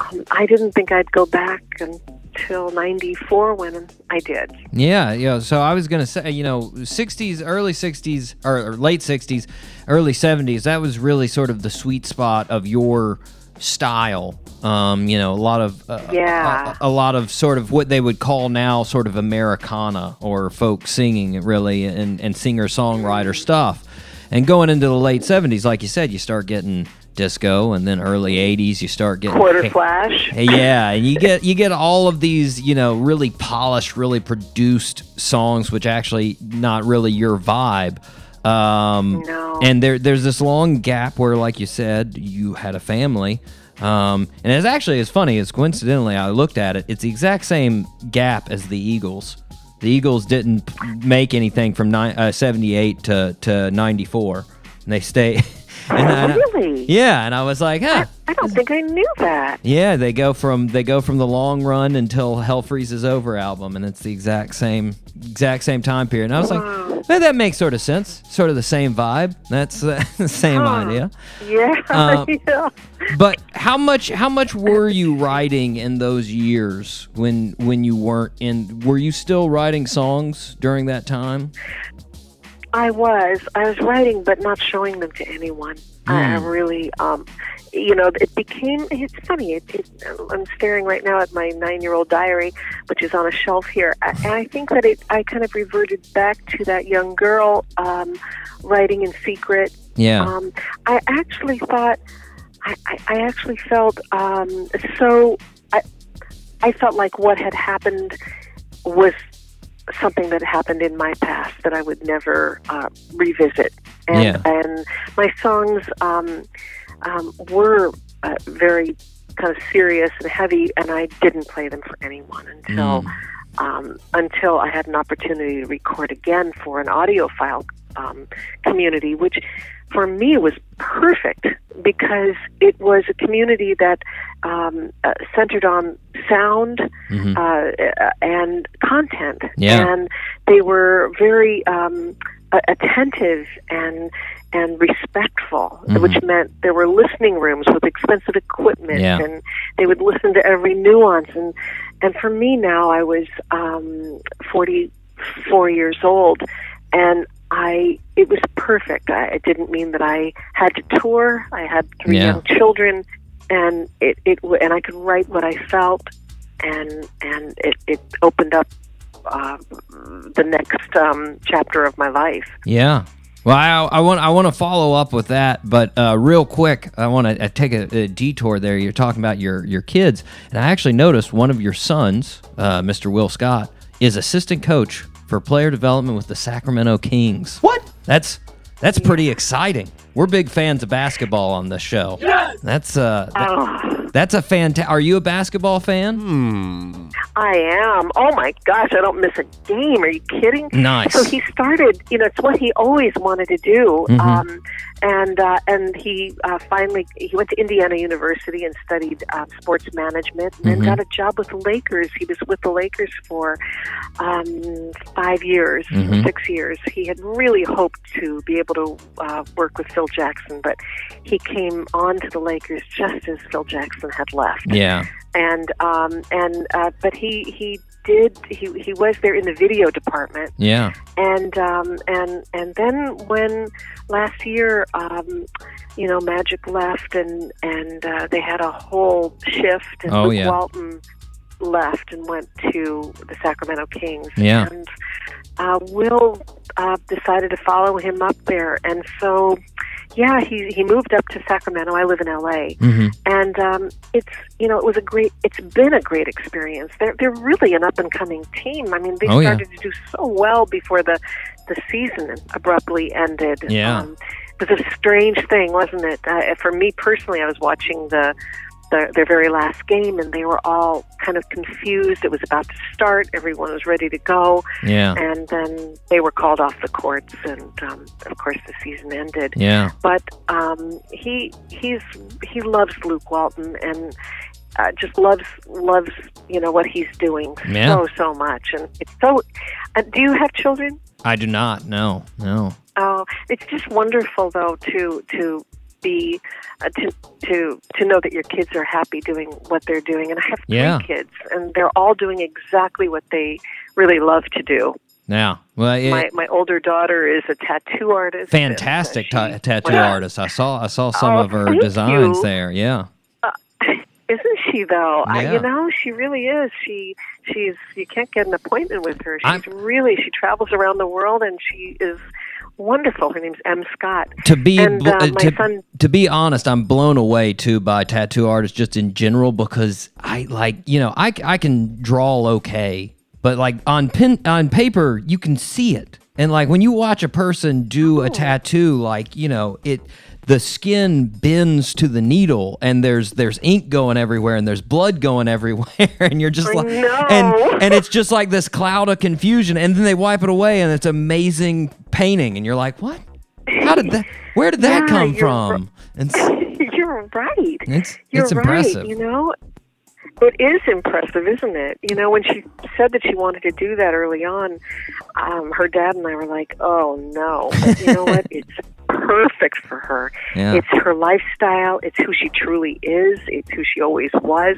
Um, I didn't think I'd go back until '94 when I did. Yeah, yeah. So I was gonna say, you know, '60s, early '60s, or, or late '60s, early '70s. That was really sort of the sweet spot of your style. Um, you know, a lot of uh, Yeah. a, a lot of sort of what they would call now sort of Americana or folk singing, really, and and singer songwriter stuff. And going into the late '70s, like you said, you start getting disco, and then early '80s, you start getting Quarterflash. Hey, yeah, and you get you get all of these, you know, really polished, really produced songs, which actually not really your vibe. Um, No. And there there's this long gap where, like you said, you had a family. Um, and it's actually as funny as coincidentally I looked at it. It's the exact same gap as the Eagles. The Eagles didn't make anything from ni- uh, 78 to, to 94. And they stay. and I- Really? yeah, and I was like, huh. I don't think I knew that. Yeah, they go from they go from the long run until Hell Freezes Over album, and it's the exact same exact same time period. And I was like, "Eh, that makes sort of sense, sort of the same vibe. That's uh, the same idea. Yeah. Um, yeah. But how much how much were you writing in those years when when you weren't in? Were you still writing songs during that time? I was. I was writing, but not showing them to anyone. I, I really, um, you know, it became. It's funny. It, it, I'm staring right now at my nine-year-old diary, which is on a shelf here, I- and I think that it. I kind of reverted back to that young girl um, writing in secret. Yeah. Um, I actually thought. I, I, I actually felt um, so. I, I felt like what had happened was something that happened in my past that I would never uh, revisit. And, Yeah. and my songs um, um, were uh, very kind of serious and heavy, and I didn't play them for anyone until um, until I had an opportunity to record again for an audiophile um, community, which for me was perfect because it was a community that um, uh, centered on sound uh, and content, Yeah. and they were very um, attentive and and respectful, which meant there were listening rooms with expensive equipment, Yeah. and they would listen to every nuance. and And for me now, I was um, forty four years old, and I it was perfect. I, it didn't mean that I had to tour. I had three Yeah. young children, and it it and I could write what I felt, and and it it opened up uh, the next um, chapter of my life. Yeah. Well, I, I want I want to follow up with that, but uh, real quick, I want to uh, take a, a detour there. You're talking about your your kids, and I actually noticed one of your sons, uh, Mr. Will Scott, is assistant coach for player development with the Sacramento Kings. What? That's that's pretty exciting. We're big fans of basketball on this show. That's uh, that- Oh, that's a fantastic. Are you a basketball fan? I am. Oh my gosh, I don't miss a game. Are you kidding? Nice. So he started. You know, it's what he always wanted to do. Um, and uh, and he uh, finally he went to Indiana University and studied uh, sports management, and then got a job with the Lakers. He was with the Lakers for um, five years, six years. He had really hoped to be able to uh, work with Phil Jackson, but he came on to the Lakers just as Phil Jackson had left Yeah. and um, and uh, but he he did he he was there in the video department Yeah. and um, and and then when last year um, you know Magic left and and uh, they had a whole shift and Oh, Luke yeah. Walton left and went to the Sacramento Kings Yeah. and uh, Will uh, decided to follow him up there and so yeah, he he moved up to Sacramento. I live in LA, Mhm. and um, it's you know it was a great. It's been a great experience. They're they're really an up and coming team. I mean, they Oh, yeah. started to do so well before the the season abruptly ended. Yeah. Um, it was a strange thing, wasn't it? Uh, for me personally, I was watching the, the their very last game, and they were all kind of confused. It was about to start. Everyone was ready to go, Yeah. and then they were called off the courts, and um, of course the season ended. Yeah. But um, he he's he loves Luke Walton and uh, just loves loves you know what he's doing Yeah. so so much, and it's so. Uh, do you have children? I do not. No. No. Oh, it's just wonderful though to to be uh, to to to know that your kids are happy doing what they're doing. And I have three Yeah. kids, and they're all doing exactly what they really love to do. Yeah. Well, it, my my older daughter is a tattoo artist. and, uh, fantastic she- ta- tattoo Wow. artist. I saw. I saw some Oh, of her designs you. there. Yeah. Isn't she though? I, Yeah. you know, she really is. She she's you can't get an appointment with her. She's I'm- really she travels around the world and she is wonderful. Her name's M. Scott. To be and uh, my to, son to be honest, I'm blown away too by tattoo artists just in general because I like you know I I can draw okay, but like on pen on paper you can see it, and like when you watch a person do Oh. a tattoo, like you know it. The skin bends to the needle, and there's there's ink going everywhere, and there's blood going everywhere, and you're just like, and and it's just like this cloud of confusion, and then they wipe it away, and it's amazing painting, and you're like, what? How did that? Where did that Yeah, come from? And You're right. It's- You're it's right. impressive. You know, it is impressive, isn't it? You know, when she said that she wanted to do that early on, um, her dad and I were like, "Oh no!" But you know what? It's perfect for her. Yeah. It's her lifestyle. It's who she truly is. It's who she always was,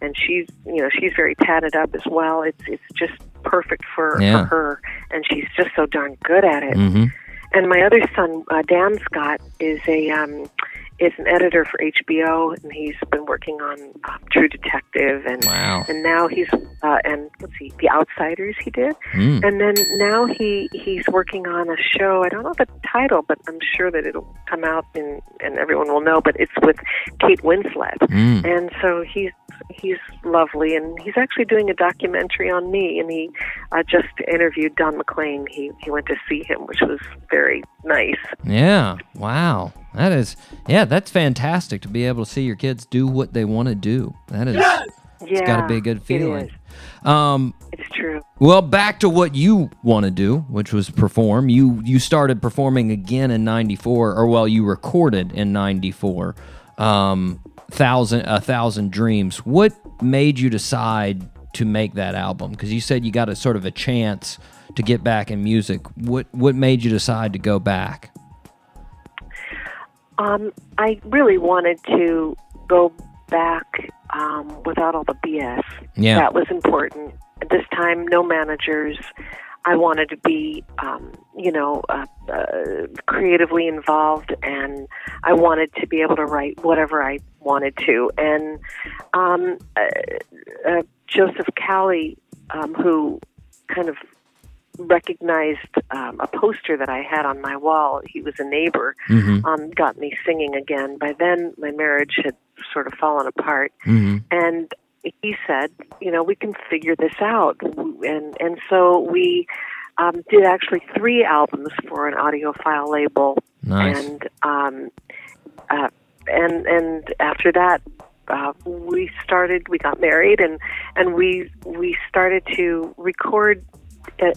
and she's you know she's very tatted up as well. It's it's just perfect for, Yeah. for her, and she's just so darn good at it. Mhm. And my other son, uh, Dan Scott, is a um, is an editor for HBO, and he's been working on um, True Detective, and Wow. and now he's uh, and let's see, The Outsiders. He did, Mm. and then now he he's working on a show. I don't know the title, but I'm sure that it'll come out and and everyone will know. But it's with Kate Winslet, Mm. and so he's he's lovely, and he's actually doing a documentary on me. And he uh, just interviewed Don McLean. He he went to see him, which was very nice. Yeah. Wow. That is. Yeah. That's fantastic to be able to see your kids do what they want to do. That is. Yeah, It's got to be a good feeling. is. Um. It's true. Well, back to what you want to do, which was perform. You you started performing again in '94, or well, you recorded in '94. Um, thousand a thousand dreams. What made you decide to make that album? Because you said you got a sort of a chance to get back in music. What what made you decide to go back? Um, I really wanted to go back um, without all the BS. Yeah. That was important. At this time, no managers. I wanted to be, um, you know, uh, uh, creatively involved, and I wanted to be able to write whatever I wanted to. And um, uh, uh, Joseph Cali, um, who kind of recognized um, a poster that I had on my wall. He was a neighbor. Mhm. Um, got me singing again. By then, my marriage had sort of fallen apart, Mhm. and he said, "You know, we can figure this out." And and so we um, did actually three albums for an audiophile label, Nice. and um, uh, and and after that. Uh, we started. We got married, and and we we started to record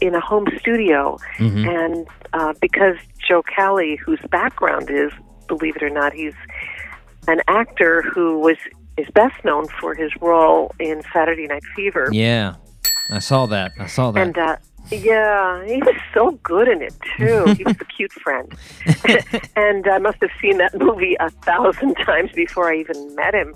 in a home studio. Mhm. And uh, because Joe Cali, whose background is, believe it or not, he's an actor who was is best known for his role in Saturday Night Fever. Yeah, I saw that. I saw that. And uh, yeah, he was so good in it too. he was the cute friend, and I must have seen that movie a thousand times before I even met him.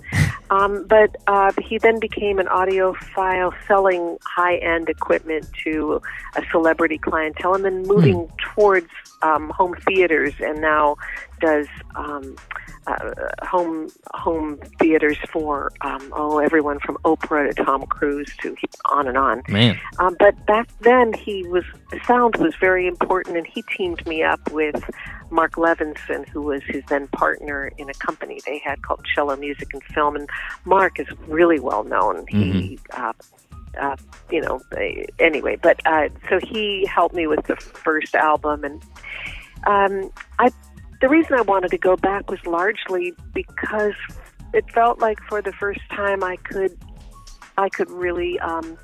Um, but uh, he then became an audiophile, selling high-end equipment to a celebrity clientele, and then moving towards um, home theaters, and now does. Um, uh, home home theaters for um, oh everyone from Oprah to Tom Cruise to on and on. Man. Um, but back then, he was sound was very important, and he teamed me up with Mark Levinson, who was his then partner in a company they had called Cello Music and Film. And Mark is really well known. He, uh, uh, you know, anyway. But uh, so he helped me with the first album, and um, I. The reason I wanted to go back was largely because it felt like for the first time I could I could really um,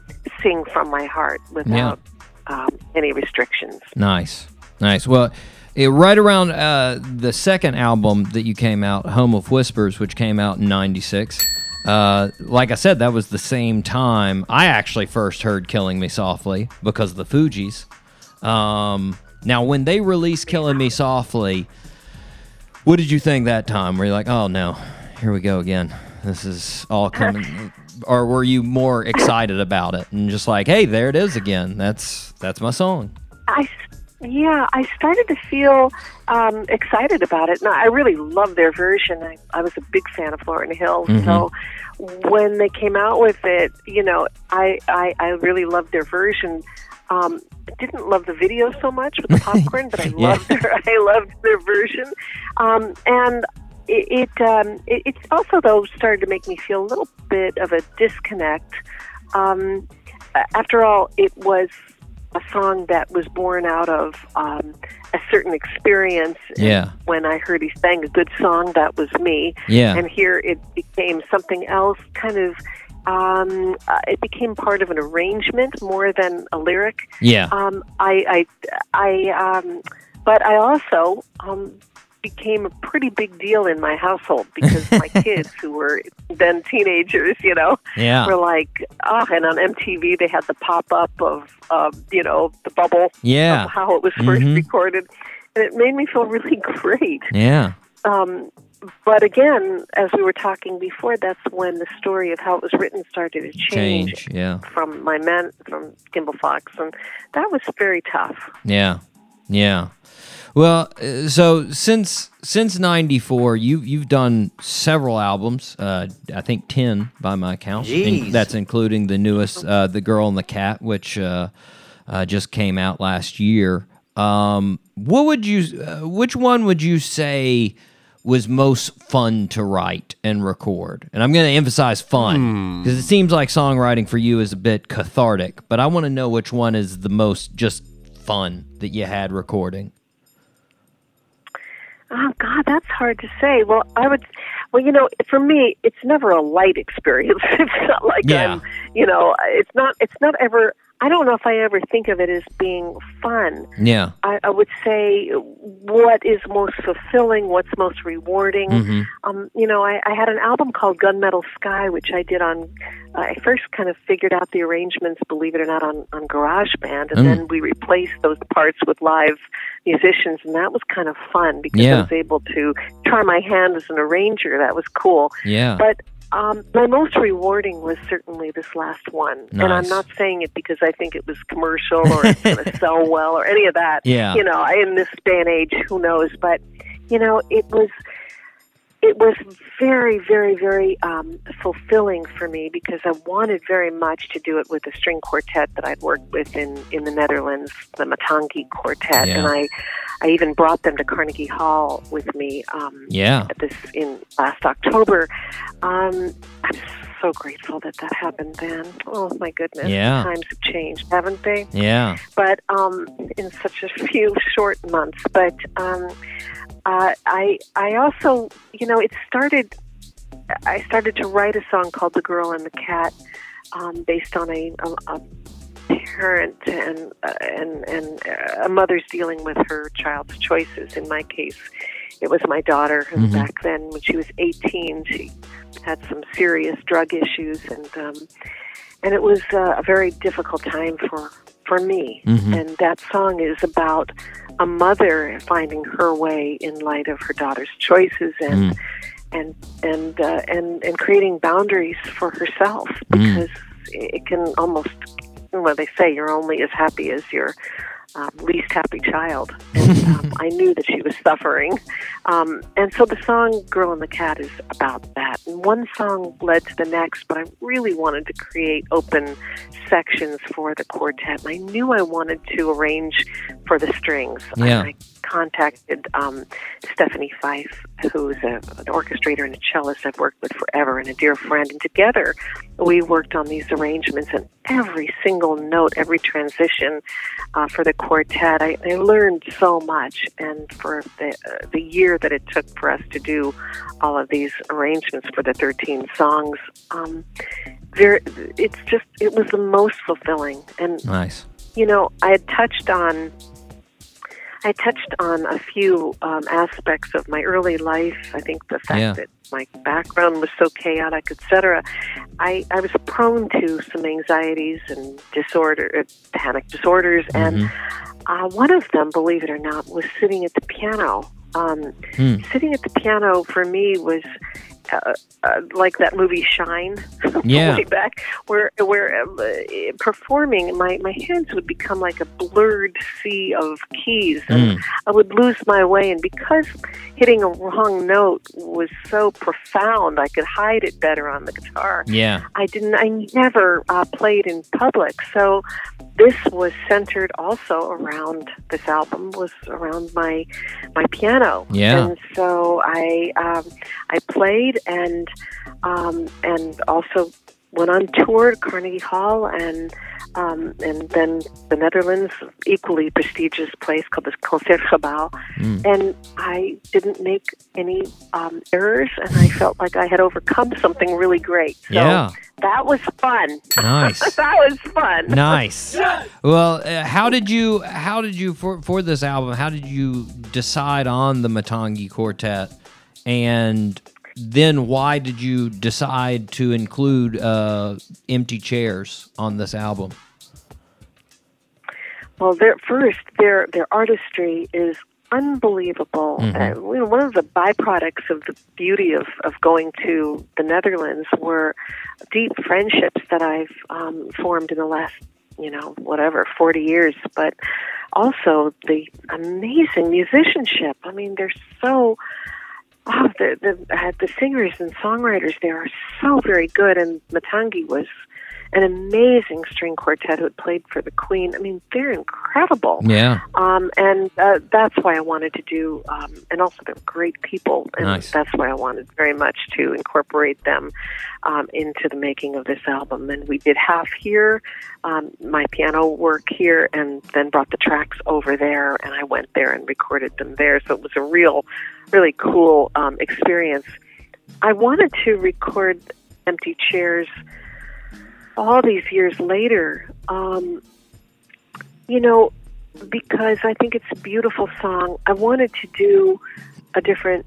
sing from my heart without um, any restrictions. Nice, nice. Well, it, right around uh, the second album that you came out, Home of Whispers, which came out in '96. Uh, like I said, that was the same time I actually first heard "Killing Me Softly" because of the Fugees. Um, now, when they released "Killing Me Softly," what did you think that time? Were you like, "Oh no, here we go again"? This is all coming, or were you more excited about it and just like, "Hey, there it is again. That's that's my song." I, yeah, I started to feel um, excited about it. And I really loved their version. I, I was a big fan of Lauryn Hill. So when they came out with it, you know, I, I, I really loved their version. Um, didn't love the video so much with the popcorn, but I Yeah. loved their I loved their version. Um, and it, it, um, it it's also though started to make me feel a little bit of a disconnect. Um, after all, it was a song that was born out of um, a certain experience. Yeah. When I heard he sang a good song, that was me. Yeah. And here it became something else, kind of. Um, uh, it became part of an arrangement more than a lyric. Yeah. Um, I, I, I, um, but I also um, became a pretty big deal in my household because my kids, who were then teenagers, you know, Yeah. were like, oh, and on MTV they had the pop up of, of, you know, the bubble, Yeah. of how it was 1st Mhm. recorded, and it made me feel really great. Yeah. Um, but again, as we were talking before, that's when the story of how it was written started to change, Change. Yeah. from my men from Gimbel Fox, and that was very tough. Yeah. Yeah. Well, uh, so since since '94, you you've done several albums. Uh, I think ten by my count. In- that's including the newest, uh, "The Girl and the Cat," which uh, uh, just came out last year. Um, what would you? Uh, which one would you say was most fun to write and record? And I'm going to emphasize fun hmm. because it seems like songwriting for you is a bit cathartic. But I want to know which one is the most just fun that you had recording. Oh God, that's hard to say. Well, I would. Well, you know, for me, it's never a light experience. it's not like Yeah. I'm. You know, it's not. It's not ever. I don't know if I ever think of it as being fun. Yeah. I, I would say what is most fulfilling, what's most rewarding. Mhm. Um, you know, I, I had an album called Gunmetal Sky, which I did on. Uh, I first kind of figured out the arrangements, believe it or not, on on GarageBand, and Mm. then we replaced those parts with live musicians, and that was kind of fun because Yeah. I was able to try my hand as an arranger. That was cool. Yeah. But um, my most rewarding was certainly this last one, and I'm not saying it because I think it was commercial or it's going to sell well or any of that. Yeah. You know, in this day and age, who knows? But you know, it was it was very, very, very um, fulfilling for me because I wanted very much to do it with a string quartet that I'd worked with in, in the Netherlands, the Matangi Quartet, Yeah. and I, I even brought them to Carnegie Hall with me. Um, Yeah. at this in last October. Um, I'm so grateful that that happened then. Oh my goodness, Yeah. times have changed, haven't they? Yeah. But um, in such a few short months. But um, uh, I I also you know it started. I started to write a song called "The Girl and the Cat," um, based on a, a, a parent and uh, and and uh, a mother's dealing with her child's choices. In my case, it was my daughter who Mhm. back then, when she was 18, she had some serious drug issues, and um, and it was uh, a very difficult time for for me. Mhm. And that song is about a mother finding her way in light of her daughter's choices and Mm. and and uh, and and creating boundaries for herself Mm. because it can almost well they say you're only as happy as your um, least happy child, and um, I knew that she was suffering. Um, and so the song "Girl and the Cat" is about that. And one song led to the next, but I really wanted to create open sections for the quartet. And I knew I wanted to arrange for the strings. Yeah. I, I contacted um, Stefanie Fife, who's a, an orchestrator and a cellist I've worked with forever, and a dear friend. And together, we worked on these arrangements, and every single note, every transition uh, for the quartet, I, I learned so much. And for the uh, the year that it took for us to do all of these arrangements for the 13 songs, um, there, it's just it was the most fulfilling. And Nice. you know, I had touched on I touched on a few um, aspects of my early life. I think the fact Yeah. that my background was so chaotic, etc. I, I was prone to some anxieties and disorder, uh, panic disorders, and uh, one of them, believe it or not, was sitting at the piano. Um, Hmm. Sitting at the piano for me was uh, uh, like that movie Shine, Yeah. way back, where where uh, performing, my my hands would become like a blurred sea of keys, and I would lose my way. And because hitting a wrong note was so profound, I could hide it better on the guitar. Yeah. I didn't. I never uh, played in public, so this was centered also around this album was around my my piano. Yeah. and so I um, I played and um, and also went on tour to Carnegie Hall and. Um, and then the Netherlands, equally prestigious place called the Concertgebouw, and I didn't make any um, errors, and I felt like I had overcome something really great. So Yeah. that was fun. Nice. that was fun. Nice. Well, uh, how did you how did you for for this album? How did you decide on the Matangi Quartet, and then why did you decide to include uh, Empty Chairs on this album? Well, their first, their their artistry is unbelievable. Uh, you know, one of the byproducts of the beauty of, of going to the Netherlands were deep friendships that I've um, formed in the last, you know, whatever, 40 years, but also the amazing musicianship. I mean, they're so. Wow, the the uh, the singers and songwriters there are so very good, and Matangi was an amazing string quartet who had played for the Queen. I mean, they're incredible. Yeah. Um, and uh, that's why I wanted to do, um, and also they're great people, and Nice. that's why I wanted very much to incorporate them um, into the making of this album. And we did half here, um, my piano work here, and then brought the tracks over there, and I went there and recorded them there. So it was a real, really cool um, experience. I wanted to record Empty Chairs all these years later. Um, you know, because I think it's a beautiful song. I wanted to do a different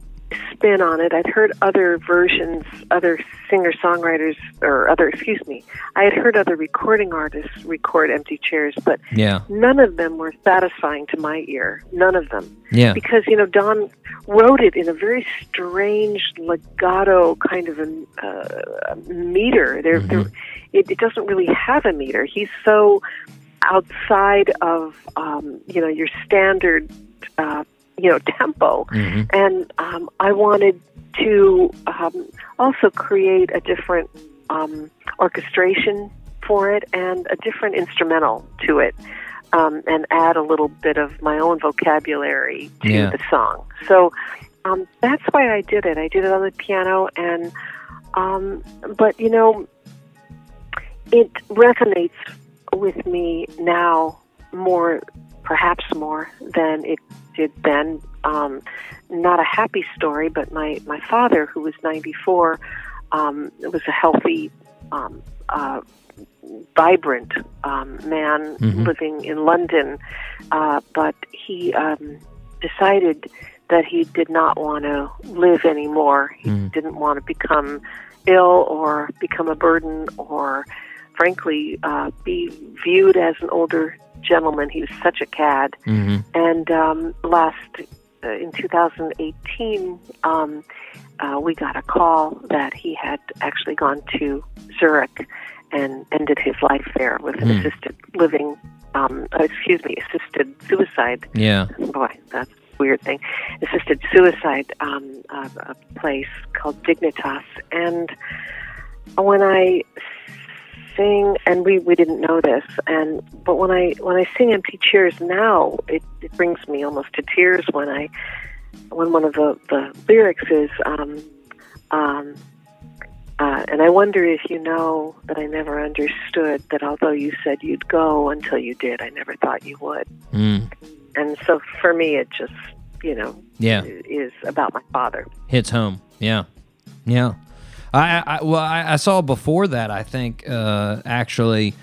spin on it. I'd heard other versions, other singer songwriters, or other, excuse me, I had heard other recording artists record Empty Chairs, but Yeah. none of them were satisfying to my ear. None of them Yeah. because you know Don wrote it in a very strange legato kind of a uh, meter. There, there it, it doesn't really have a meter. He's so outside of um, you know your standard uh, you know tempo, and um, I wanted to um, also create a different um, orchestration for it and a different instrumental to it um, and add a little bit of my own vocabulary to Yeah. the song. So um, that's why I did it. I did it on the piano, and um, but you know, it resonates with me now more, perhaps more than it did then. Um, not a happy story, but my my father, who was ninety four, um, was a healthy. Um, uh, vibrant um, man living in London, uh, but he um, decided that he did not want to live anymore. He didn't want to become ill or become a burden or, frankly, uh, be viewed as an older gentleman. He was such a cad. And um, last uh, in 2018, um, uh, we got a call that he had actually gone to Zurich and ended his life there with an assisted living um, uh, excuse me, assisted suicide. Yeah. Boy, that's a weird thing. Assisted suicide um, uh, a place called Dignitas, and when I sing, and we, we didn't know this, and but when I when I sing Empty Chairs now, it, it brings me almost to tears when I when one of the, the lyrics is um, um, uh, and I wonder if you know that I never understood that although you said you'd go until you did, I never thought you would. Mm. And so for me, it just, you know, Yeah. is about my father. hits home. Yeah, yeah. I, I well, I, I saw before that. I think uh, actually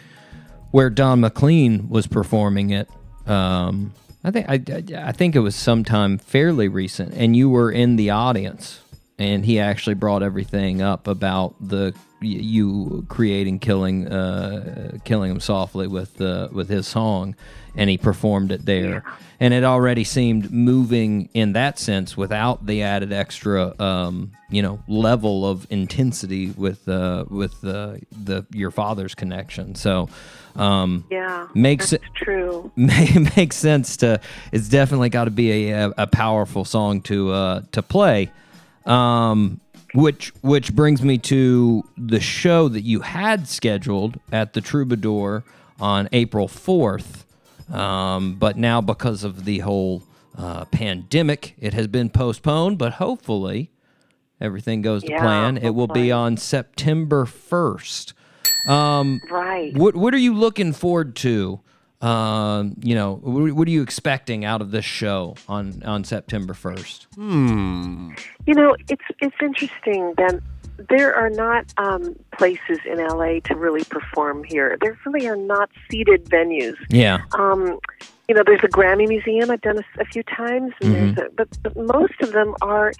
where Don McLean was performing it. Um, I think I, I, I think it was sometime fairly recent, and you were in the audience, and he actually brought everything up about the you creating killing uh, killing him softly with uh, with his song, and he performed it there, and it already seemed moving in that sense without the added extra um, you know level of intensity with uh, with uh, the your father's connection. So. Um, Yeah, Makes it- true. makes sense to it's definitely got to be a, a, a powerful song to uh, to play um, which which brings me to the show that you had scheduled at the Troubadour on April 4th um, but now because of the whole uh, pandemic it has been postponed but hopefully everything goes to Yeah, plan it will be on September 1st um, Right. what what are you looking forward to? Um, you know, what, what are you expecting out of this show on on September first? You know, it's it's interesting that there are not um, places in LA to really perform here. There really are not seated venues. Yeah, Um, you know, there's a Grammy Museum I've done a, a few times, and there's a, but, but most of them are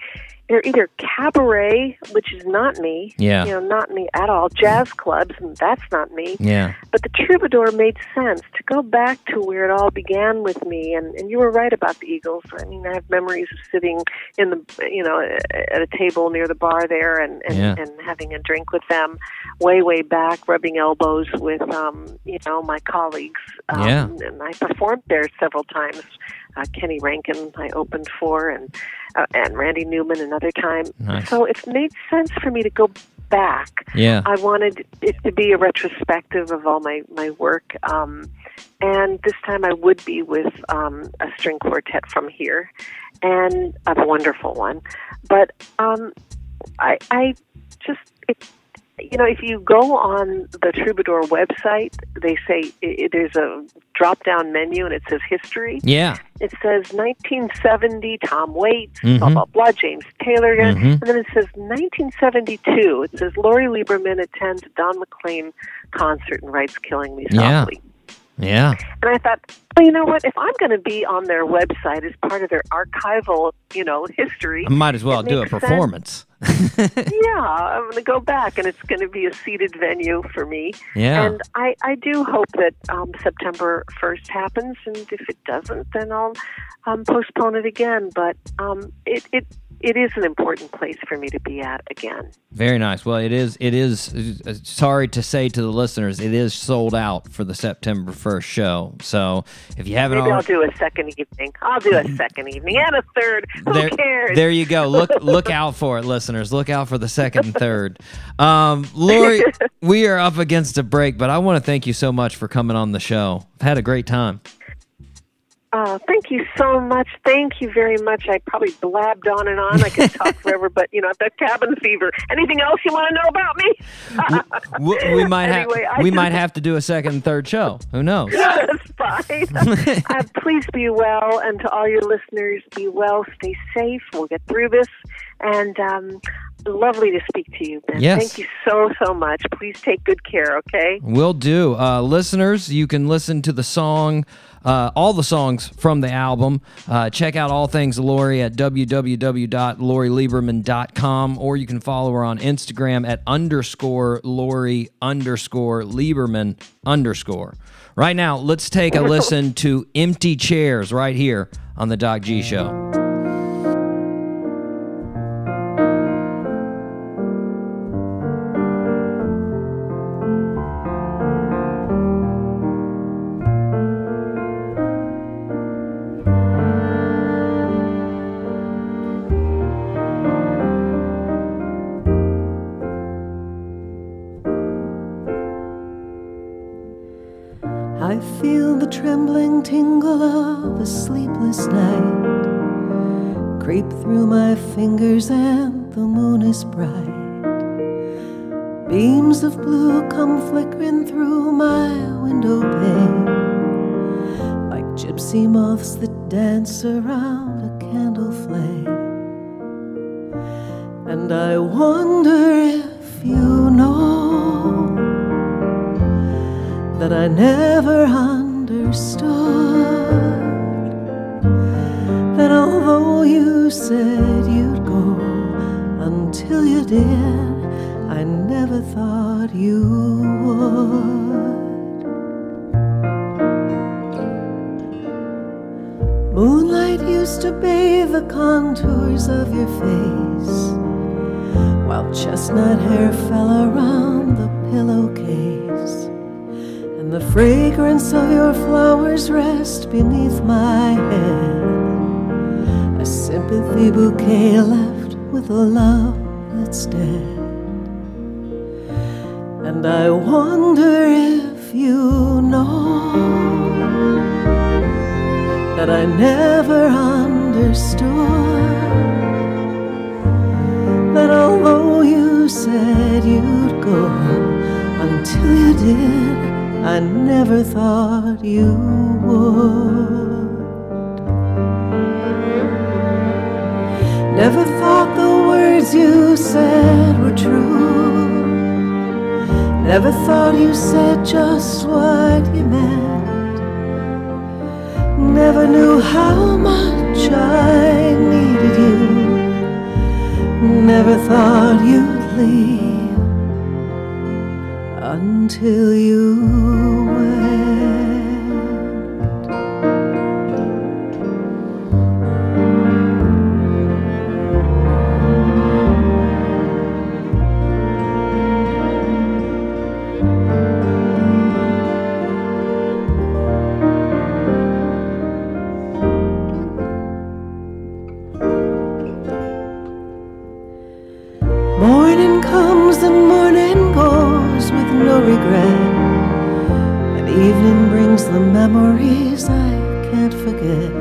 they're either cabaret, which is not me. Yeah. You know, not me at all. Jazz clubs, and that's not me. yeah, But the Troubadour made sense to go back to where it all began with me, and, and you were right about the Eagles. I mean, I have memories of sitting in the, you know, at a table near the bar there and and, Yeah. and having a drink with them, way way back, rubbing elbows with, um, you know, my colleagues. Um, Yeah. And I performed there several times. Uh, Kenny Rankin, I opened for, and uh, and Randy Newman another time. Nice. So it made sense for me to go back. yeah, I wanted it to be a retrospective of all my my work, um, and this time I would be with um, a string quartet from here, and a wonderful one. But um, I, I just it, you know, if you go on the Troubadour website, they say i i there's a drop down menu and it says history. yeah, It says 1970, Tom Waits, blah, Mhm. blah, blah, James Taylor again. Mhm. And then it says 1972. It says Lori Lieberman attends Don McLean concert and writes Killing Me Softly. yeah, And I thought, well, you know what? If I'm going to be on their website as part of their archival, you know, history, I might as well do a performance. yeah, I'm going to go back, and it's going to be a seated venue for me. Yeah, And I, I do hope that um, September 1st happens, and if it doesn't, then I'll um, postpone it again. But um, it, it it is an important place for me to be at again. very nice. Well, it is. It is. Sorry to say to the listeners, it is sold out for the September first show. So if you haven't Maybe I'll do a second evening. I'll do a second evening and a third. Who there, cares? there you go. Look look out for it, listeners. Look out for the second and third. Um, Lori, we are up against a break, but I want to thank you so much for coming on the show. I've had a great time. Oh, thank you so much. Thank you very much. I probably blabbed on and on. I could talk forever, but you know, I've got cabin fever. Anything else you want to know about me? We, we might have Anyway, I we just- might have to do a second and third show. Who knows? That's fine. uh, please be well, and to all your listeners, be well, stay safe. We'll get through this, and um, lovely to speak to you, Ben. Yes. Thank you so so much. Please take good care. Okay. Will do. Uh, listeners, you can listen to the song, uh, all the songs from the album. Uh, check out all things Lori at www.lorilieberman.com, or you can follow her on Instagram at underscore Lori underscore Lieberman underscore. Right now, let's take a listen to Empty Chairs right here on the Doc G Show. Tingle of a sleepless night creep through my fingers, and the moon is bright. Beams of blue come flickering through my window pane like gypsy moths that dance around a candle flame. And I wonder if you know that I never that although you said you'd go until you did, I never thought you would. Moonlight used to bathe the contours of your face, while chestnut hair fell around the pillowcase, the fragrance of your flowers rest beneath my head. A sympathy bouquet left with a love that's dead. And I wonder if you know that I never understood that although you said you'd go until you did, I never thought you would. Never thought the words you said were true. Never thought you said just what you meant. Never knew how much I needed you. Never thought you'd leave until you the memories I can't forget.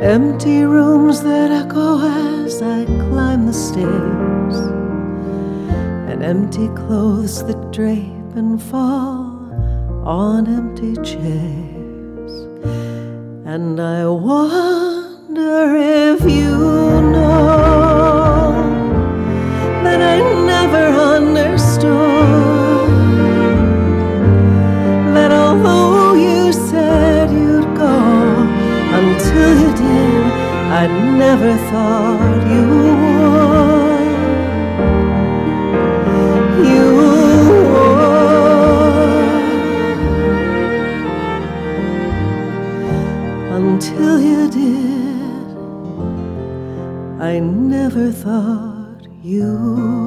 Empty rooms that echo as I climb the stairs. And empty clothes that drape and fall on empty chairs. And I wonder if you know never thought you would. You would. Until you did, I never thought you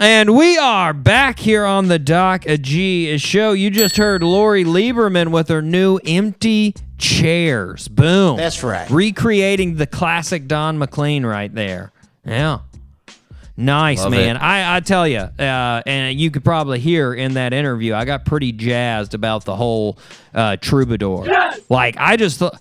And we are back here on the Doc a G show. You just heard Lori Lieberman with her new Empty Chairs. Boom. That's right. Recreating the classic Don McLean right there. Yeah. Nice, Love man. it. I, I tell you, uh, and you could probably hear in that interview, I got pretty jazzed about the whole uh, troubadour. Like, I just thought.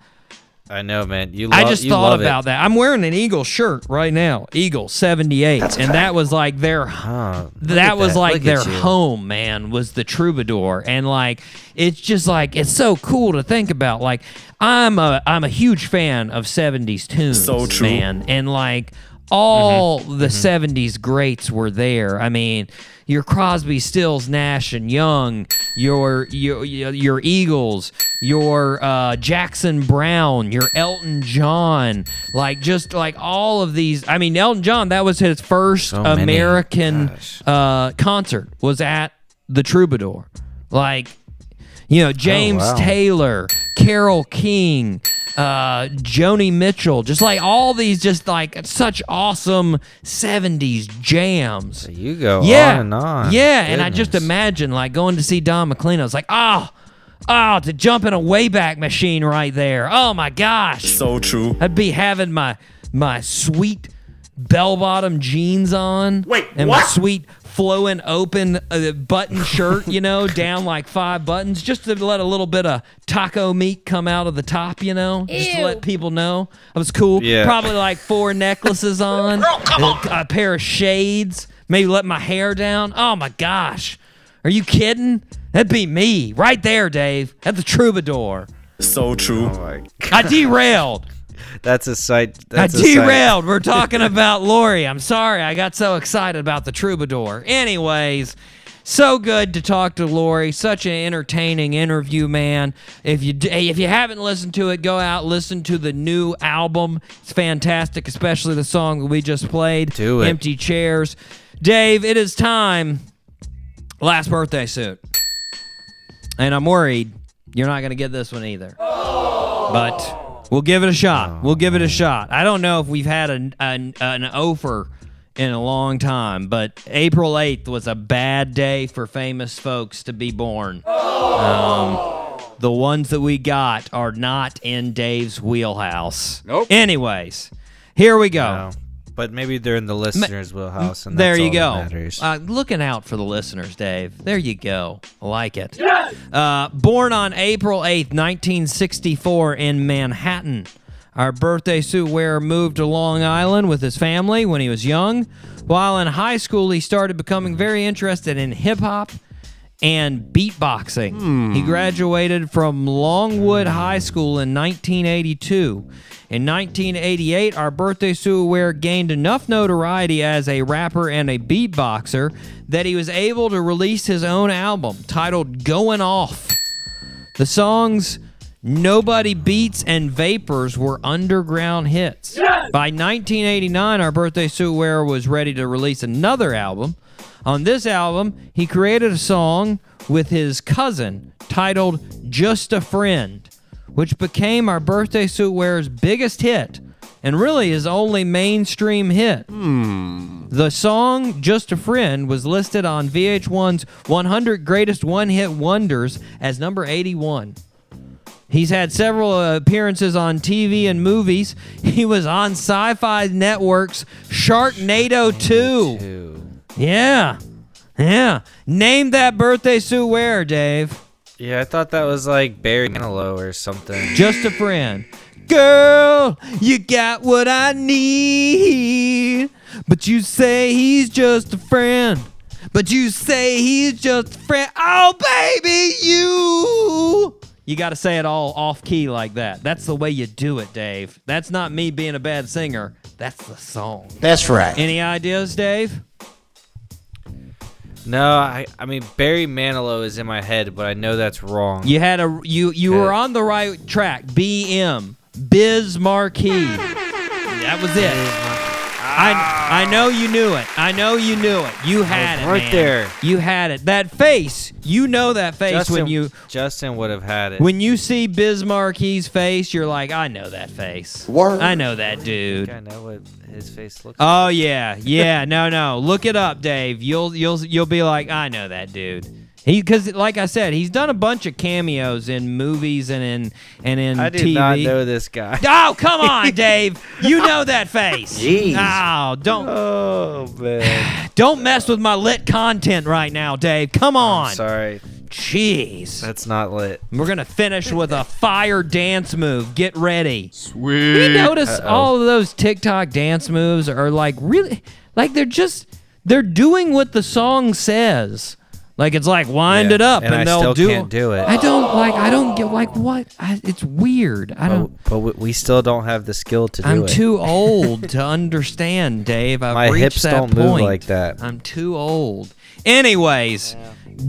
I know, man. You. I just you thought love about it. that. I'm wearing an Eagle shirt right now. Eagle 78. That's and fact. that was like their Huh. That was that. like Look their home, man, was the Troubadour. And like it's just like it's so cool to think about. Like I'm a I'm a huge fan of 70s tunes, So true. man. And like all Mm-hmm. the 70s greats were there. I mean, your Crosby, Stills, Nash and Young, your your your Eagles, your uh, Jackson Browne, your Elton John, like just like all of these. I mean, Elton John, that was his first So. American uh, concert was at the Troubadour. Like, you know, James wow. Taylor, Carole King, uh, Joni Mitchell, just like all these, just like such awesome 70s jams. There you go Yeah. on and on. Yeah. And I just imagine like going to see Don McLean. I was like, oh, oh, to jump in a Wayback Machine right there. Oh my gosh. So true. I'd be having my my sweet bell bottom jeans on. Wait, and my what? sweet flowing open uh, button shirt, you know, down like five buttons, just to let a little bit of taco meat come out of the top, you know, just to let people know I was cool. Yeah. Probably like four necklaces on, a, a pair of shades, maybe let my hair down. Oh my gosh, are you kidding? That'd be me right there, Dave, at the Troubadour. So true. Oh my I derailed. That's a sight. That's I derailed. We're talking about Lori. I'm sorry. I got so excited about the troubadour. Anyways, so good to talk to Lori. Such an entertaining interview, man. If you if you haven't listened to it, go out listen to the new album. It's fantastic, especially the song that we just played. Do it. Empty chairs. Dave, it is time. Last birthday suit. And I'm worried you're not going to get this one either. But we'll give it a shot. We'll give it a shot. I don't know if we've had an an, an offer in a long time, but April 8th was a bad day for famous folks to be born. Um, the ones that we got are not in Dave's wheelhouse. Nope. Anyways, here we go. No. But maybe they're in the listeners' wheelhouse, and There that's you go. Uh, looking out for the listeners, Dave. There you go. I like it. Uh, born on April 8th, 1964, in Manhattan. Our birthday suit wearer moved to Long Island with his family when he was young. While in high school, he started becoming very interested in hip hop and beatboxing. He graduated from Longwood High School in 1982. In 1988, our birthday suit wearer gained enough notoriety as a rapper and a beatboxer that he was able to release his own album titled Going Off. The songs Nobody Beats and Vapors were underground hits. By 1989, our birthday suit wearer was ready to release another album. On this album, he created a song with his cousin titled Just a Friend, which became our birthday suit wearer's biggest hit and really his only mainstream hit. Hmm. The song Just a Friend was listed on VH1's 100 Greatest One Hit Wonders as number 81. He's had several appearances on TV and movies. He was on Sci Fi Network's Sharknado 2. Two. Yeah. Yeah. Name that birthday suit where, Dave. Yeah, I thought that was like Barry Manilow or something. Just a friend. Girl, you got what I need. But you say he's just a friend. But you say he's just a friend. Oh, baby, you. You got to say it all off key like that. That's the way you do it, Dave. That's not me being a bad singer. That's the song. That's right. Any ideas, Dave? No, I I mean Barry Manilow is in my head, but I know that's wrong. You had a you you were on the right track. BM Biz Markie. That was it. I I know you knew it. I know you knew it. You had it, right man. there. You had it. That face. You know that face Justin, when you Justin would have had it. when you see Biz Markie's face. You're like, I know that face. Word. I know that dude. I know what his face looks Oh yeah, yeah. No, no. Look it up, Dave. You'll you'll you'll be like, I know that dude. He because like I said, he's done a bunch of cameos in movies and in and in like. I did TV. not know this guy. Oh come on, Dave. You know that face. Jeez. Oh, don't Oh man. don't mess with my lit content right now, Dave. Come on. Sorry. Jeez. That's not lit. We're gonna finish with a fire dance move. Get ready. Sweet. You notice Uh-oh. all of those TikTok dance moves are like really, like they're just they're doing what the song says. Like it's like wind Yeah, it up and and, I they'll still do. can't do it. I don't like. I don't get like what. I, it's weird. I don't. but we- we still don't have the skill to do I'm it. too old to understand, Dave. I've My reached hips that don't point. move like that. I'm too old. Anyways,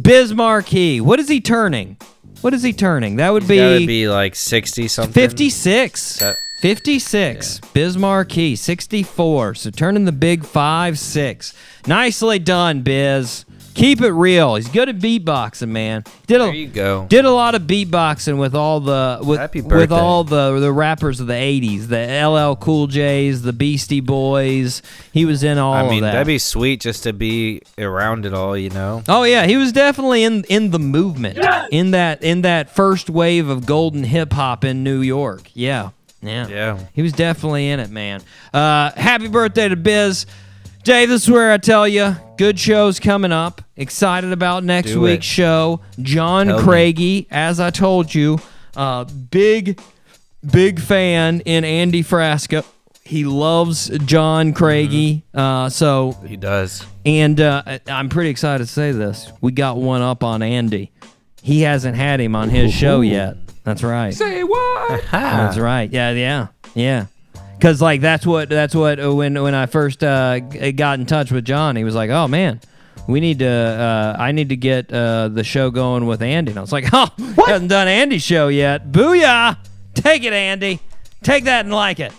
Biz Markie. What is he turning? What is he turning? That would He's gotta be, be like sixty something. 56. That- 56. Biz Markie, 64. So turning the big 5 6. Nicely done, Biz. Keep it real. He's good at beatboxing, man. Did There a, you go. did a lot of beatboxing with all the with, with all the the rappers of the 80s, the LL Cool J's, the Beastie Boys. He was in all I mean, of that. that'd be sweet just to be around it all, you know. Oh yeah, he was definitely in in the movement in that in that first wave of golden hip hop in New York. Yeah, yeah, Yeah. He was definitely in it, man. Uh, happy birthday to Biz, Dave. This is where I tell you, good shows coming up. Excited about next Do week's it. show. John Tell me. Craigie, as I told you, uh, big big fan in Andy Frasca. He loves John Craigie. Uh, so He does. and uh, I- I'm pretty excited to say this. We got one up on Andy. He hasn't had him on his show yet. That's right. Say what? That's right. Yeah, yeah, yeah. Cause like that's what that's what uh, when when I first uh, got in touch with John, he was like, "Oh man, we need to uh, I need to get uh, the show going with Andy." And I was like, "Oh, hasn't done Andy's show yet. Booyah! Take it, Andy. Take that and like it.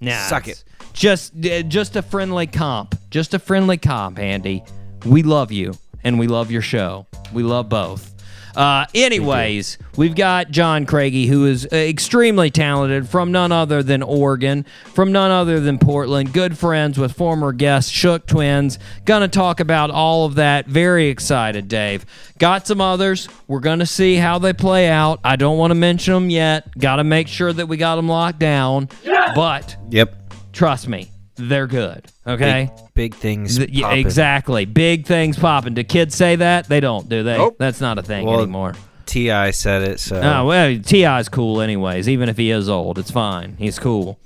Nah, Suck it. Just just a friendly comp. Just a friendly comp, Andy. We love you and we love your show. We love both. Uh, anyways, we've got John Craigie, who is uh, extremely talented from none other than Oregon, from none other than Portland. Good friends with former guest Shook Twins. Gonna talk about all of that. Very excited, Dave. Got some others. We're gonna see how they play out. I don't want to mention them yet. Got to make sure that we got them locked down. But Yep. trust me, they're good. Okay. Big, big things. Th- yeah, exactly. Big things popping. Do kids say that? They don't, do they? Nope. That's not a thing Well, anymore. Ti said it, so Oh well, Ti's cool anyways. Even if he is old, it's fine. He's cool.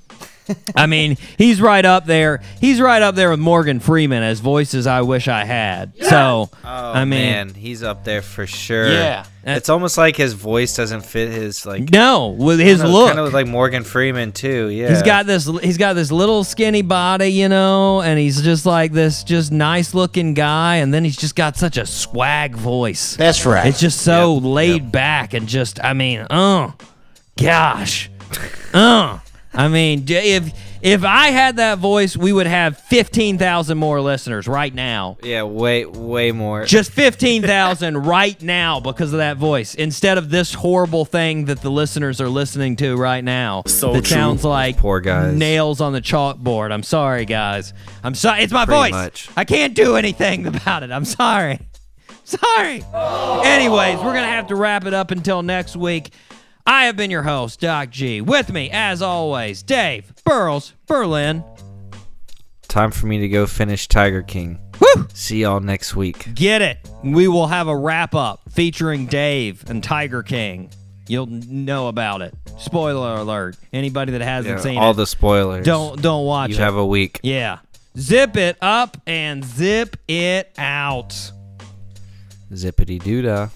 I mean, he's right up there. He's right up there with Morgan Freeman as voices I wish I had. So, Oh I mean, man, he's up there for sure. Yeah. It's almost like his voice doesn't fit his like no, with his kind of, look. Kind of like Morgan Freeman too. Yeah. He's got this. He's got this little skinny body, you know, and he's just like this, just nice looking guy. And then he's just got such a swag voice. That's right. It's just so laid back and just, I mean, uh, gosh, uh. I mean, if if I had that voice, we would have fifteen thousand more listeners right now. Yeah, way way more. Just fifteen thousand right now because of that voice, instead of this horrible thing that the listeners are listening to right now. So that true. sounds like poor guys. nails on the chalkboard. I'm sorry, guys. I'm sorry. It's my Pretty voice. much. I can't do anything about it. I'm sorry. Sorry. Anyways, we're gonna have to wrap it up until next week. I have been your host, Doc G. With me, as always, Dave Burles Berlin. Time for me to go finish Tiger King. Woo! See y'all next week. Get it. We will have a wrap up featuring Dave and Tiger King. You'll know about it. Spoiler alert. Anybody that hasn't Yeah, seen all it, the spoilers. don't don't watch You it. You have a week. yeah. Zip it up and zip it out. Zippity doo dah.